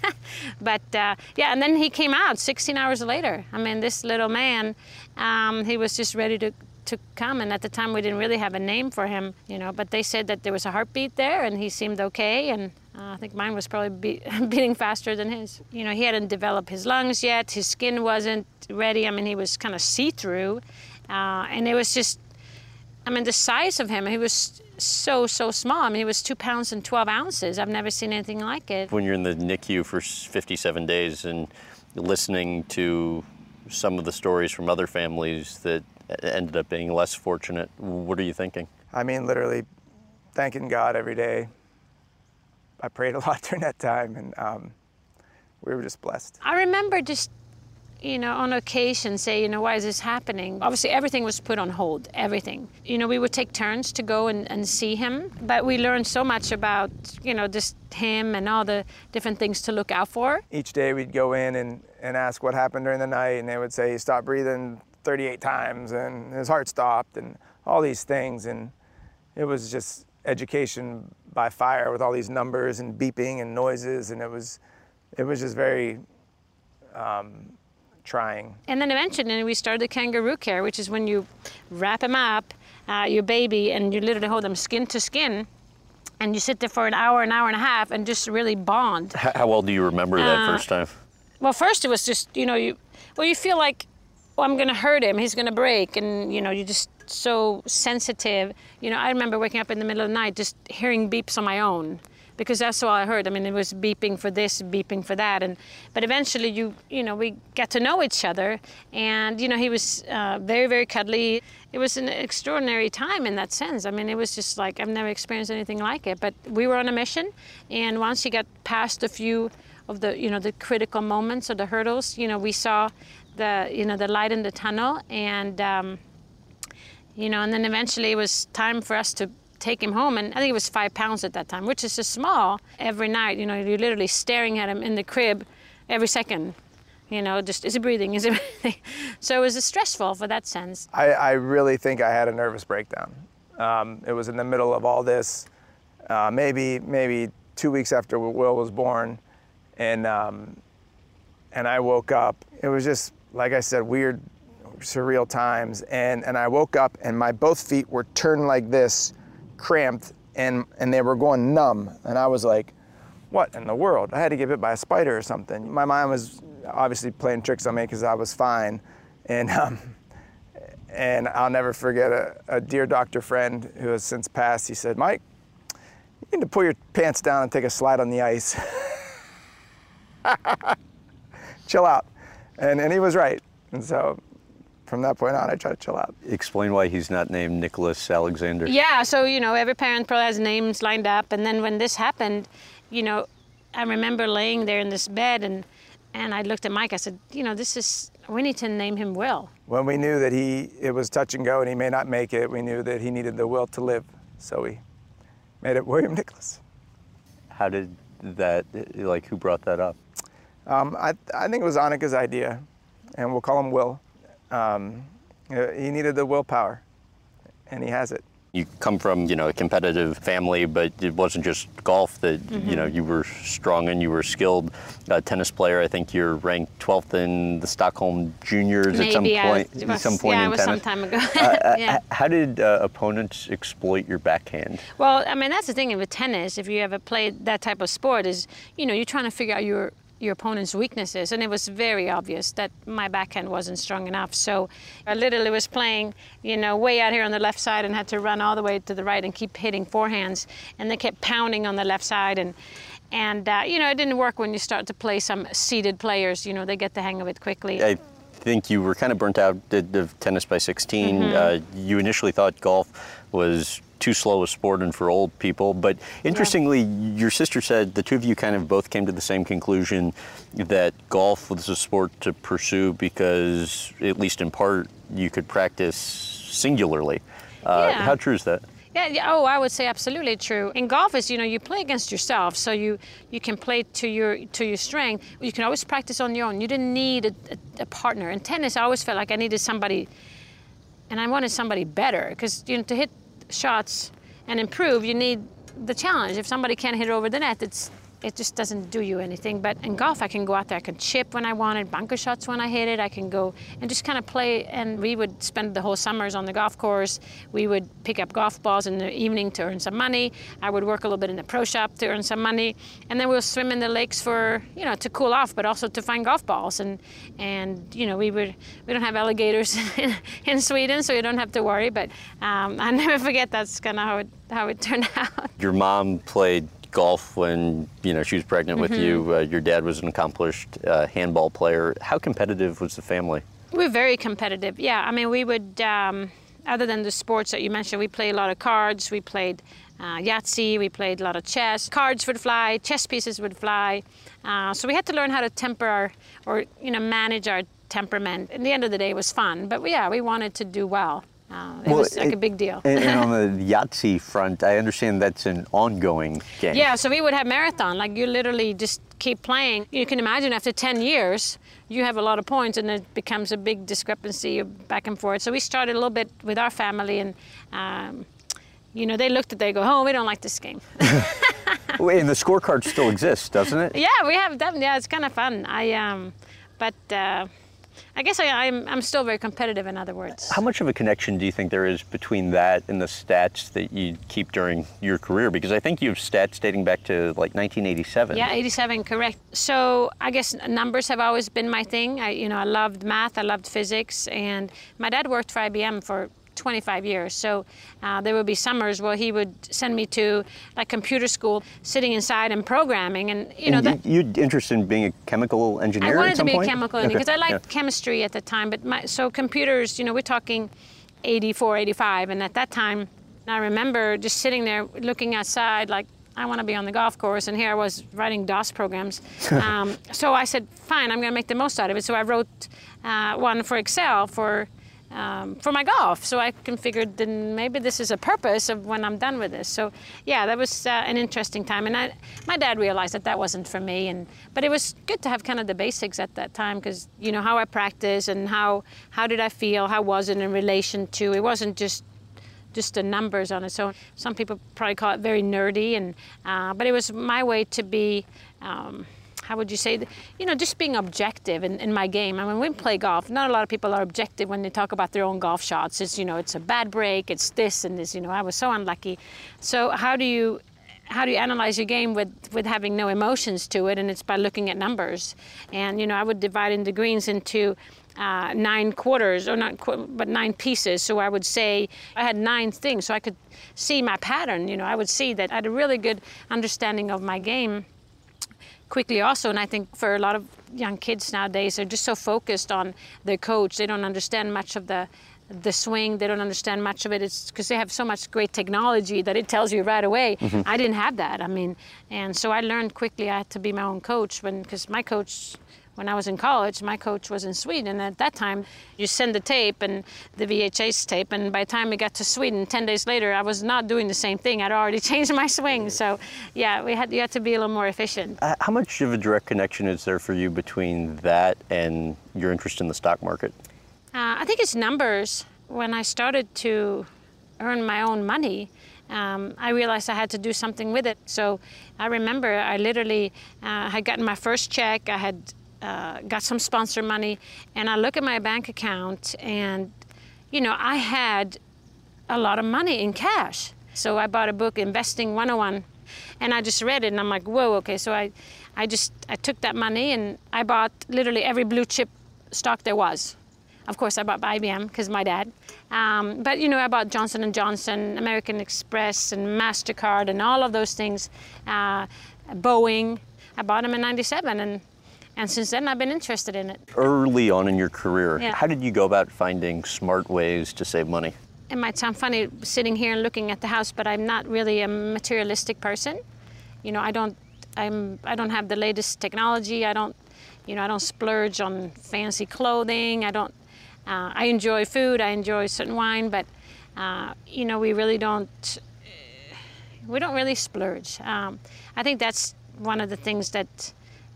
but uh, yeah and then he came out 16 hours later i mean this little man um, he was just ready to to come and at the time we didn't really have a name for him you know but they said that there was a heartbeat there and he seemed okay and uh, I think mine was probably be- beating faster than his. You know, he hadn't developed his lungs yet. His skin wasn't ready. I mean, he was kind of see-through, uh, and it was just I mean, the size of him, he was so, so small. I mean, he was two pounds and 12 ounces. I've never seen anything like it. When you're in the NICU for 57 days and listening to some of the stories from other families that ended up being less fortunate, what are you thinking? I mean, literally thanking God every day. I prayed a lot during that time, and um, we were just blessed. I remember just, you know, on occasion say, you know, why is this happening? Obviously, everything was put on hold, everything. You know, we would take turns to go and, and see him, but we learned so much about, you know, just him and all the different things to look out for. Each day we'd go in and, and ask what happened during the night, and they would say he stopped breathing 38 times and his heart stopped and all these things. And it was just education by fire with all these numbers and beeping and noises. And it was, it was just very um, trying. And then eventually we started the kangaroo care, which is when you wrap him up, uh, your baby, and you literally hold them skin to skin. And you sit there for an hour, an hour and a half, and just really bond. How, how well do you remember that Uh, first time? Well, first it was just you know you, well you feel like, oh I'm gonna hurt him, he's gonna break, and you know you're just so sensitive. You know I remember waking up in the middle of the night just hearing beeps on my own, because that's all I heard. I mean it was beeping for this, beeping for that, and but eventually you you know we got to know each other, and you know he was uh, very very cuddly. It was an extraordinary time in that sense. I mean it was just like I've never experienced anything like it. But we were on a mission, and once you got past a few of the you know the critical moments or the hurdles. You know we saw the you know the light in the tunnel and um, you know and then eventually it was time for us to take him home. And i think it was five pounds at that time which is just small every night. You know you're literally staring at him in the crib every second. You know just is he breathing? Is he breathing? So it was stressful for that sense. I, I really think I had a nervous breakdown. Um, it was in the middle of all this, uh, maybe maybe two weeks after Will was born, and um, and I woke up. It was just like I said, weird, surreal times. And and I woke up and my both feet were turned like this, cramped, and and they were going numb. And I was like, what in the world? I had to get bit by a spider or something. My mind was obviously playing tricks on me because I was fine, and. Um, and I'll never forget a, a dear doctor friend who has since passed. He said, Mike, you need to pull your pants down and take a slide on the ice. chill out. And, and he was right. And so from that point on, I try to chill out. Explain why he's not named Nicholas Alexander. Yeah, so you know, every parent probably has names lined up, and then when this happened, you know, I remember laying there in this bed, and and I looked at Mike. I said, you know, this is we need to name him Will. When we knew that he it was touch and go and he may not make it, we knew that he needed the will to live. So we made it William Nicholas. How did that, like, who brought that up? Um, I, I think it was Annika's idea, and we'll call him Will. Um, he needed the willpower, and he has it. You come from, you know, a competitive family, but it wasn't just golf that, Mm-hmm. you know, you were strong and you were skilled. Uh, tennis player, I think you're ranked 12th in the Stockholm Juniors at some Maybe point. was- was- some point yeah, in it was some time ago. Uh, yeah. How did uh, opponents exploit your backhand? Well, I mean, that's the thing with tennis. If you ever played that type of sport, is you know you're trying to figure out your your opponent's weaknesses, and it was very obvious that my backhand wasn't strong enough. So I literally was playing, you know, way out here on the left side, and had to run all the way to the right and keep hitting forehands, and they kept pounding on the left side, and and uh, you know it didn't work when you start to play some seeded players. You know, they get the hang of it quickly. I think you were kind of burnt out of tennis by 16. Mm-hmm. Uh, you initially thought golf was too slow a sport and for old people. But interestingly, your sister said the two of you kind of both came to the same conclusion that golf was a sport to pursue because, at least in part, you could practice singularly. Uh, Yeah. How true is that? Yeah, yeah, oh, I would say absolutely true. In golf, is you know you play against yourself, so you you can play to your to your strength. You can always practice on your own. You didn't need a, a, a partner. In tennis, I always felt like I needed somebody, and I wanted somebody better because you know to hit shots and improve, you need the challenge. If somebody can't hit it over the net, it's it just doesn't do you anything. But in golf, I can go out there, I can chip when I wanted, bunker shots when I hit it. I can go and just kind of play. And we would spend the whole summers on the golf course. We would pick up golf balls in the evening to earn some money. I would work a little bit in the pro shop to earn some money, and then we'll swim in the lakes for you know to cool off, but also to find golf balls. And and you know we would we don't have alligators in, in Sweden, so you don't have to worry. But um, I never forget that's kind of how it how it turned out. Your mom played golf when you know she was pregnant with you. Uh, your dad was an accomplished uh, handball player. How competitive was the family? We're very competitive. Yeah, I mean, we would, um, other than the sports that you mentioned, we played a lot of cards. We played uh, Yahtzee. We played a lot of chess. Cards would fly. Chess pieces would fly. Uh, so we had to learn how to temper our, or you know, manage our temperament. In the end of the day, it was fun. But yeah, we wanted to do well. Uh, it well, was like it, a big deal. and, and, on the Yahtzee front, I understand that's an ongoing game. Yeah, so we would have marathon. Like you literally just keep playing. You can imagine after 10 years, you have a lot of points and it becomes a big discrepancy back and forth. So we started a little bit with our family and, um, you know, they looked at, they go, oh, we don't like this game. and the scorecard still exists, doesn't it? Yeah, we have them. Yeah, it's kind of fun. I, um, but, uh, I guess I, am I'm, I'm still very competitive, in other words. How much of a connection do you think there is between that and the stats that you keep during your career? Because I think you have stats dating back to like 1987. Yeah, 87, correct. So I guess numbers have always been my thing. I, you know, I loved math, I loved physics, and my dad worked for IBM for 25 years. So uh, there would be summers where he would send me to like computer school, sitting inside and programming, and you know. And that, you interested in being a chemical engineer? I wanted to be point? a chemical engineer because okay. I liked yeah. chemistry at the time. But my, so computers, you know, we're talking 84, 85, and at that time, I remember just sitting there looking outside like. I want to be on the golf course, and here I was writing DOS programs. Um, so I said, "Fine, I'm going to make the most out of it." So I wrote uh, one for Excel for um, for my golf. So I configured then maybe this is a purpose of when I'm done with this. So yeah, that was uh, an interesting time. And I, my dad realized that that wasn't for me. And but it was good to have kind of the basics at that time because you know how I practice and how how did I feel, how was it in relation to. It wasn't just just the numbers on its own. Some people probably call it very nerdy, and uh, but it was my way to be. Um, how would you say, you know, just being objective in, in my game. I mean, when we play golf, not a lot of people are objective when they talk about their own golf shots. It's, you know, it's a bad break, it's this and this, you know, I was so unlucky. So how do you, how do you analyze your game with, with having no emotions to it? And it's by looking at numbers. And, you know, I would divide in the greens into uh, nine quarters, or not, but nine pieces. So I would say I had nine things, so I could see my pattern. You know, I would see that I had a really good understanding of my game quickly also and i think for a lot of young kids nowadays they're just so focused on their coach. They don't understand much of the the swing they don't understand much of it it's because they have so much great technology that it tells you right away mm-hmm. i didn't have that i mean and so i learned quickly i had to be my own coach when because my coach when I was in college, my coach was in Sweden. And at that time, you send the tape and the VHS tape. And by the time we got to Sweden, 10 days later, I was not doing the same thing. I'd already changed my swing. So, yeah, we had, you had to be a little more efficient. Uh, how much of a direct connection is there for you between that and your interest in the stock market? Uh, I think it's numbers. When I started to earn my own money, um, I realized I had to do something with it. So I remember I literally uh, had gotten my first check. I had uh, got some sponsor money, and I look at my bank account, and you know, I had a lot of money in cash. So I bought a book, Investing 101, and I just read it, and I'm like, whoa, okay. So I, I just I took that money and I bought literally every blue chip stock there was. Of course, I bought IBM because my dad. Um, but you know, I bought Johnson and Johnson, American Express, and Mastercard, and all of those things. Uh, Boeing. I bought them in '97, and and since then, I've been interested in it. Early on in your career, yeah. how did you go about finding smart ways to save money? It might sound funny sitting here and looking at the house, but I'm not really a materialistic person. You know, I don't, I'm, I don't have the latest technology. I don't, you know, I don't splurge on fancy clothing. I don't. Uh, I enjoy food. I enjoy certain wine, but uh, you know, we really don't. We don't really splurge. Um, I think that's one of the things that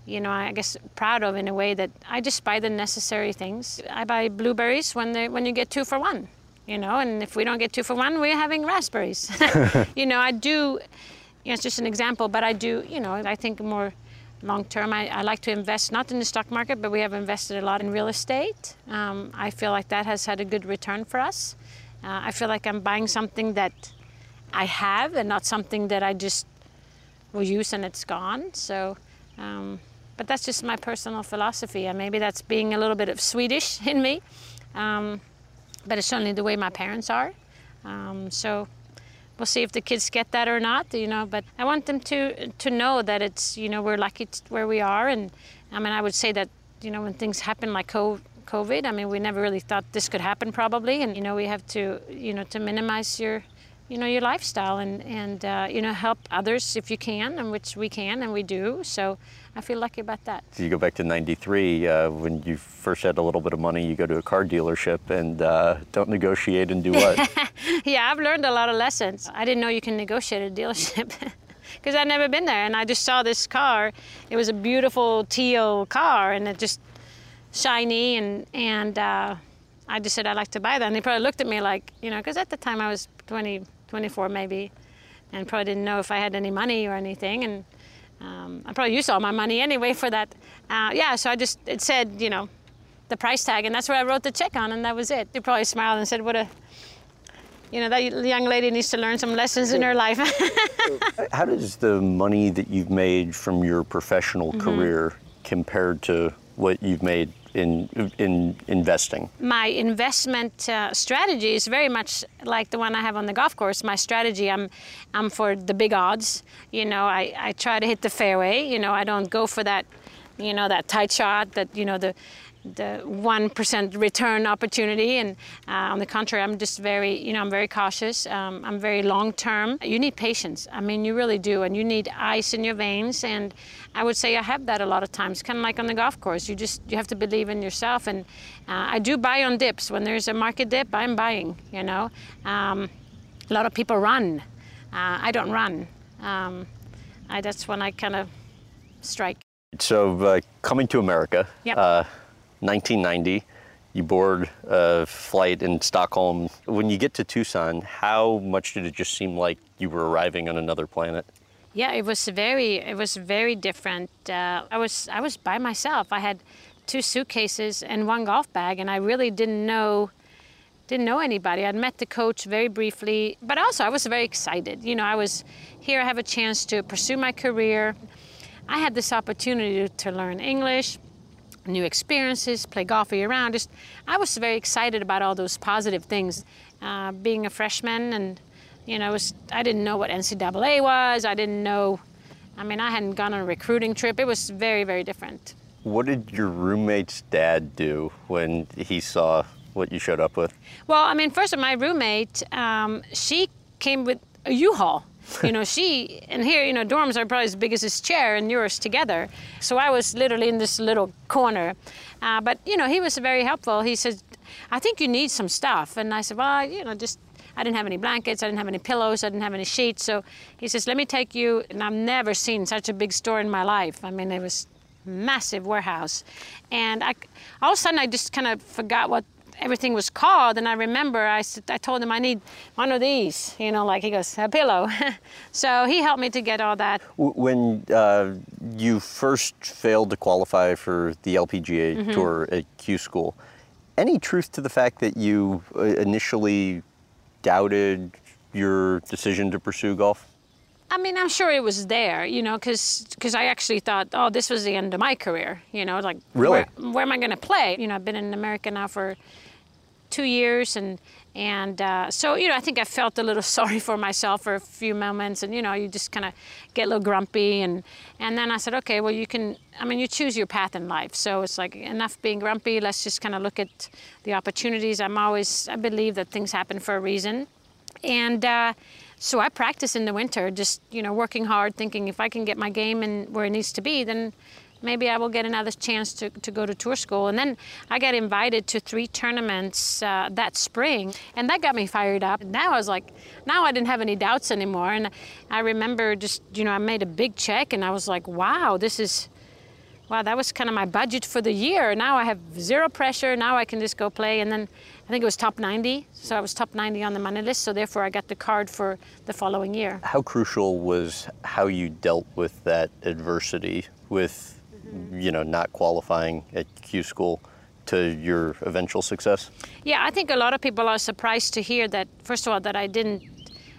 you know, I guess proud of in a way that I just buy the necessary things. I buy blueberries when they, when you get two for one, you know, and if we don't get two for one, we're having raspberries. you know, I do, you know, it's just an example, but I do, you know, I think more long term. I, I, like to invest not in the stock market, but we have invested a lot in real estate. Um, I feel like that has had a good return for us. Uh, I feel like I'm buying something that I have and not something that I just will use and it's gone. So. Um, but that's just my personal philosophy, and maybe that's being a little bit of Swedish in me. Um, but it's certainly the way my parents are. Um, so we'll see if the kids get that or not, you know. But I want them to to know that it's you know we're lucky where we are, and I mean I would say that you know when things happen like COVID, I mean we never really thought this could happen probably, and you know we have to you know to minimize your you know your lifestyle and and uh, you know help others if you can and which we can and we do so i feel lucky about that. So you go back to 93, uh, when you first had a little bit of money, you go to a car dealership and uh, don't negotiate and do what? yeah i've learned a lot of lessons. I didn't know you can negotiate at a dealership because i'd never been there and i just saw this car. It was a beautiful teal car and it just shiny and and uh, i just said i'd like to buy that and they probably looked at me like you know because at the time i was 20 24 maybe and probably didn't know if i had any money or anything and um, i probably used all my money anyway for that. Uh, yeah so i just it said you know the price tag and that's where i wrote the check on and that was it. They probably smiled and said what a you know that young lady needs to learn some lessons in her life. How does the money that you've made from your professional Mm-hmm. career compared to what you've made in in investing? my investment uh, strategy is very much like the one I have on the golf course. My strategy, I'm, I'm for the big odds. You know, I, I try to hit the fairway. You know, I don't go for that, you know, that tight shot that you know the the one percent return opportunity. And uh, on the contrary, I'm just very, you know, I'm very cautious. Um, I'm very long term. You need patience. I mean, you really do, and you need ice in your veins. And I would say I have that a lot of times, kind of like on the golf course. You just you have to believe in yourself. And uh, I do buy on dips. When there's a market dip, I'm buying. You know, um, a lot of people run. Uh, I don't run. Um, I, that's when I kind of strike. So uh, coming to America, Yep. Uh, 1990, you board a flight in Stockholm. When you get to Tucson, how much did it just seem like you were arriving on another planet? Yeah, it was very it was very different. Uh, I was I was by myself. I had two suitcases and one golf bag, and I really didn't know didn't know anybody. I'd met the coach very briefly, but also I was very excited. You know, I was here. I have a chance to pursue my career. I had this opportunity to learn English, new experiences, play golf year round. Just I was very excited about all those positive things. Uh, being a freshman, and you know, was, I didn't know what NCAA was. I didn't know. I mean, I hadn't gone on a recruiting trip. It was very, very different. What did your roommate's dad do when he saw what you showed up with? Well, I mean, first of my roommate, um, she came with a U-Haul. You know, she and here, you know, dorms are probably as big as this chair and yours together. So I was literally in this little corner. Uh, but you know, he was very helpful. He said, "I think you need some stuff," and I said, "Well, you know, just." I didn't have any blankets. I didn't have any pillows. I didn't have any sheets. So he says, "Let me take you." And I've never seen such a big store in my life. I mean, it was massive warehouse, and I, all of a sudden I just kind of forgot what everything was called. And I remember I, I told him I need one of these, you know, like he goes, a pillow. so he helped me to get all that. When uh, you first failed to qualify for the LPGA Mm-hmm. tour at Q School, any truth to the fact that you uh, initially doubted your decision to pursue golf? I mean, I'm sure it was there, you know, because I actually thought, oh, this was the end of my career, you know, like Really? where, where am I going to play? You know, I've been in America now for two years, and and uh, so you know, I think I felt a little sorry for myself for a few moments, and you know, you just kind of get a little grumpy, and and then I said, okay, well, you can, I mean, you choose your path in life, so it's like enough being grumpy. Let's just kind of look at the opportunities. I'm always, I believe that things happen for a reason, and. Uh, so I practice in the winter, just you know, working hard, thinking if I can get my game in where it needs to be, then maybe I will get another chance to, to go to tour school. And then I got invited to three tournaments uh, that spring, and that got me fired up. And Now I was like, now I didn't have any doubts anymore. And I remember just, you know, I made a big check, and I was like, wow, this is, wow, that was kind of my budget for the year. Now I have zero pressure. Now I can just go play. And then I think it was top 90. So I was top 90 on the money list. So therefore I got the card for the following year. How crucial was how you dealt with that adversity with, Mm-hmm. you know, not qualifying at Q School to your eventual success? Yeah, I think a lot of people are surprised to hear that. First of all, that I didn't,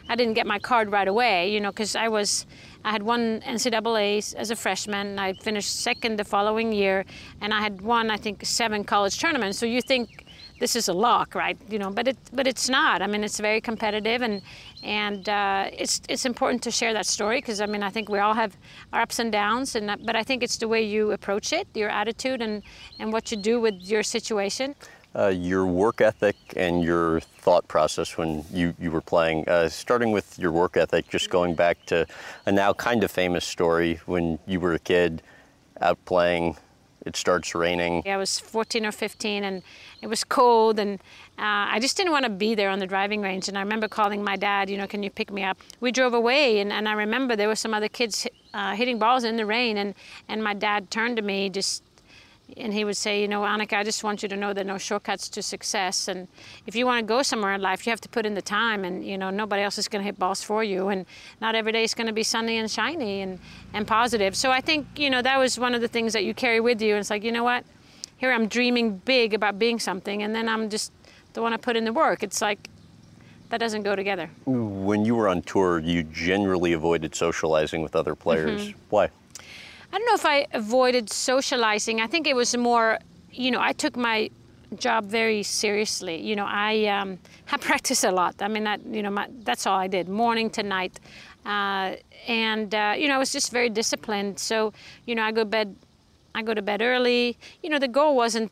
I didn't get my card right away. You know, because I was, I had won NCAA as a freshman. I finished second the following year, and I had won, I think, seven college tournaments. So you think this is a lock, right? You know, but it, but it's not. I mean, it's very competitive, and and uh, it's it's important to share that story because I mean, I think we all have our ups and downs, and but I think it's the way you approach it, your attitude, and and what you do with your situation. uh, your work ethic and your thought process when you, you were playing. Uh, starting with your work ethic, just going back to a now kind of famous story when you were a kid out playing, it starts raining. I was 14 or 15 and it was cold and uh, I just didn't want to be there on the driving range. And I remember calling my dad, you know, can you pick me up? We drove away and, and I remember there were some other kids uh, hitting balls in the rain and, and my dad turned to me just and he would say, you know, Annika, I just want you to know there are no shortcuts to success. And if you want to go somewhere in life, you have to put in the time. And, you know, nobody else is going to hit balls for you. And not every day is going to be sunny and shiny and, and positive. So I think, you know, that was one of the things that you carry with you. And it's like, you know what? Here I'm dreaming big about being something. And then I'm just the one to put in the work. It's like, that doesn't go together. When you were on tour, you generally avoided socializing with other players. Mm-hmm. Why? I don't know if I avoided socializing. I think it was more, you know, I took my job very seriously. You know, I um, I practice a lot. I mean, you know, my, that's all I did, morning to night, uh, and uh, you know, I was just very disciplined. So, you know, I go bed, I go to bed early. You know, the goal wasn't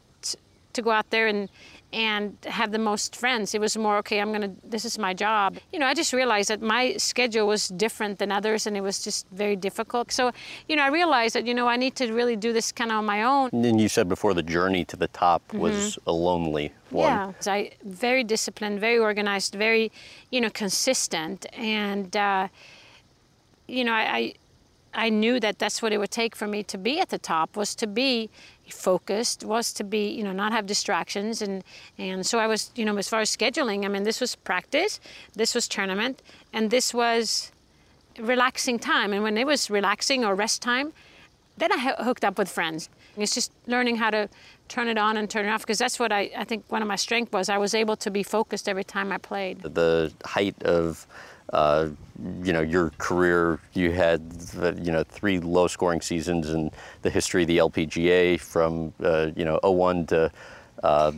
to go out there and and have the most friends. It was more, okay, I'm gonna, this is my job. You know, I just realized that my schedule was different than others and it was just very difficult. So, you know, I realized that, you know, I need to really do this kind of on my own. And you said before the journey to the top was a lonely one. Mm-hmm. Yeah, so I very disciplined, very organized, very, you know, consistent, and uh, you know, I, I I knew that that's what it would take for me to be at the top was to be focused, was to be, you know, not have distractions. And, and so I was, you know, as far as scheduling, I mean, this was practice, this was tournament, and this was relaxing time. And when it was relaxing or rest time, then I hooked up with friends. It's just learning how to turn it on and turn it off because that's what I, I think one of my strengths was. I was able to be focused every time I played. The height of uh, you know your career, you had the, you know three low-scoring seasons in the history of the LPGA from uh, you know 01 to uh,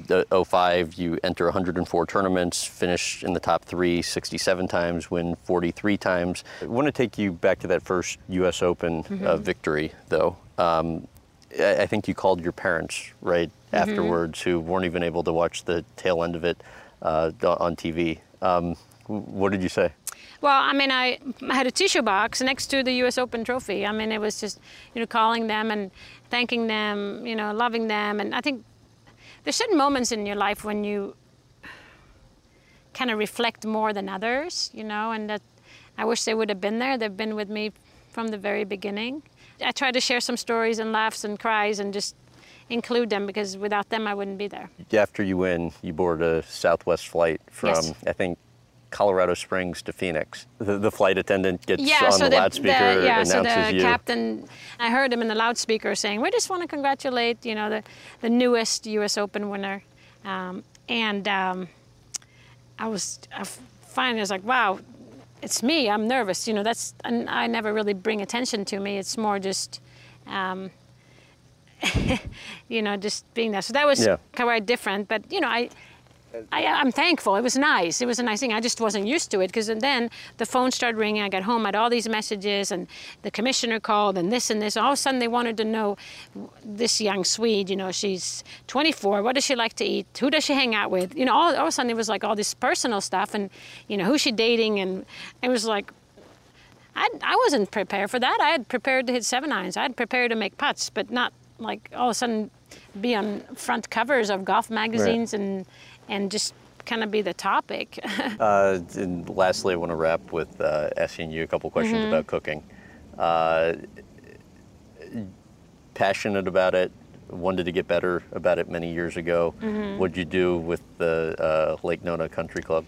05. You enter 104 tournaments, finish in the top three 67 times, win 43 times. I want to take you back to that first U.S. Open uh, victory, though. Um, I I think you called your parents right afterwards, who weren't even able to watch the tail end of it uh, on TV. Um, what did you say? Well, I mean, I, had a tissue box next to the U.S. Open trophy. I mean, it was just, you know, calling them and thanking them, you know, loving them. And I think there's certain moments in your life when you kind of reflect more than others, you know, and that I wish they would have been there. They've been with me from the very beginning. I try to share some stories and laughs and cries and just include them because without them I wouldn't be there. After you win, you board a Southwest flight from, Yes. I think, Colorado Springs to Phoenix. The, the flight attendant gets yeah, on so the, the, loudspeaker, the, yeah, so the you. captain, I heard him in the loudspeaker saying, "We just want to congratulate, you know, the, the newest U.S. Open winner," um, and um, I was, I finally was like, "Wow, it's me. I'm nervous." You know, that's, and I never really bring attention to me. It's more just. Um, you know, just being there. So that was Yeah. quite different. But you know, I, I, I'm thankful. It was nice. It was a nice thing. I just wasn't used to it because then the phone started ringing. I got home, I had all these messages, and the commissioner called, and this and this. All of a sudden, they wanted to know this young Swede. You know, she's 24. What does she like to eat? Who does she hang out with? You know, all, all of a sudden, it was like all this personal stuff, and you know, who's she dating? And it was like. I, I wasn't prepared for that. I had prepared to hit seven irons. I had prepared to make putts, but not like all of a sudden be on front covers of golf magazines and and just kind of be the topic. Uh, and lastly, I want to wrap with uh, asking you a couple questions Mm-hmm. about cooking. Uh, passionate about it, wanted to get better about it many years ago. Mm-hmm. What'd you do with the uh, Lake Nona Country Club?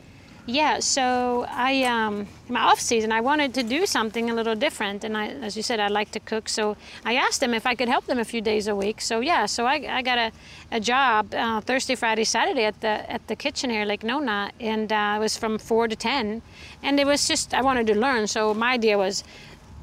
Yeah, so I um, my off season I wanted to do something a little different, and I, as you said, I like to cook. So I asked them if I could help them a few days a week. So yeah, so I, I got a, a job uh, Thursday, Friday, Saturday at the at the kitchen here, Lake Nona, and uh, it was from four to ten, and it was just I wanted to learn. So my idea was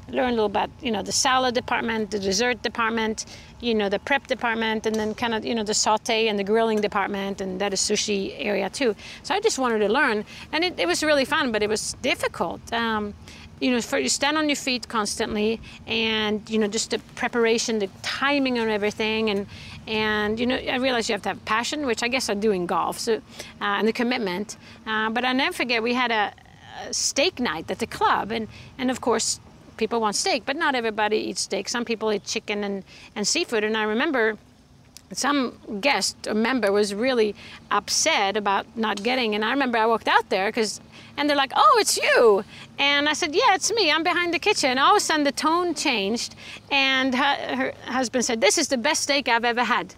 learn a little about you know the salad department, the dessert department, you know the prep department, and then kind of you know the saute and the grilling department, and that is sushi area too. So I just wanted to learn, and it, it was really fun, but it was difficult. Um, you know, for you stand on your feet constantly, and you know just the preparation, the timing on everything, and And you know, I realized you have to have passion, which I guess I do in golf, so uh, and the commitment. Uh, but I never forget we had a, a steak night at the club, and and of course people want steak, but not everybody eats steak. Some people eat chicken and, and seafood. And I remember some guest or member was really upset about not getting and i remember i walked out there because and they're like oh it's you and i said yeah it's me i'm behind the kitchen all of a sudden the tone changed and her, her husband said this is the best steak i've ever had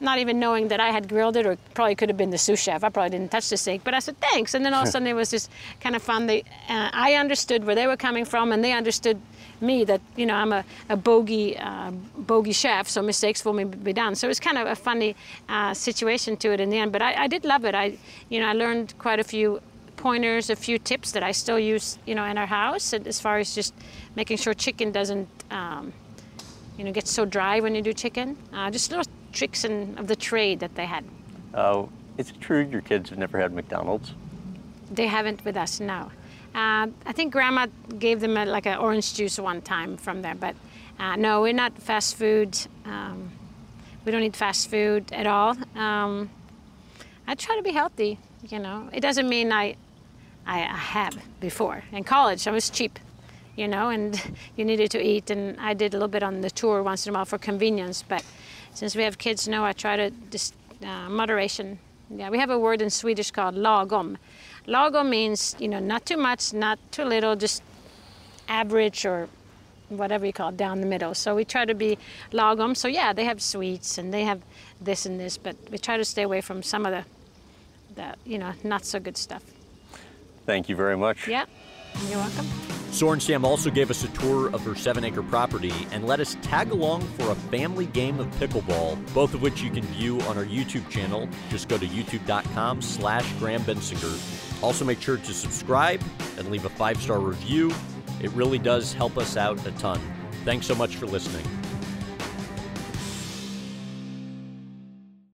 not even knowing that I had grilled it, or probably could have been the sous chef. I probably didn't touch the steak, but I said thanks. And then all of a sudden it was just kind of fun. They, uh, I understood where they were coming from, and they understood me that you know I'm a, a bogey uh, bogey chef, so mistakes will be done. So it was kind of a funny uh, situation to it in the end. But I, I did love it. I you know I learned quite a few pointers, a few tips that I still use you know in our house, as far as just making sure chicken doesn't. Um, you know, get so dry when you do chicken. Uh, just little tricks and of the trade that they had. Oh, is it true your kids have never had McDonald's? They haven't with us, no. Uh, I think Grandma gave them a, like an orange juice one time from there, but uh, no, we're not fast food. Um, we don't eat fast food at all. Um, I try to be healthy, you know. It doesn't mean I, I, I have before. In college, I was cheap, you know, and you needed to eat, and I did a little bit on the tour once in a while for convenience, but since we have kids now, I try to just uh, moderation. Yeah, we have a word in Swedish called lagom. Lagom means you know not too much, not too little, just average or whatever you call it, down the middle. So we try to be lagom. So yeah, they have sweets and they have this and this, but we try to stay away from some of the, the you know, not so good stuff. Thank you very much. Yeah, you're welcome. Sorenstam also gave us a tour of her seven acre property and let us tag along for a family game of pickleball, both of which you can view on our YouTube channel. Just go to youtube.com slash Graham Bensinger. Also make sure to subscribe and leave a five star review. It really does help us out a ton. Thanks so much for listening.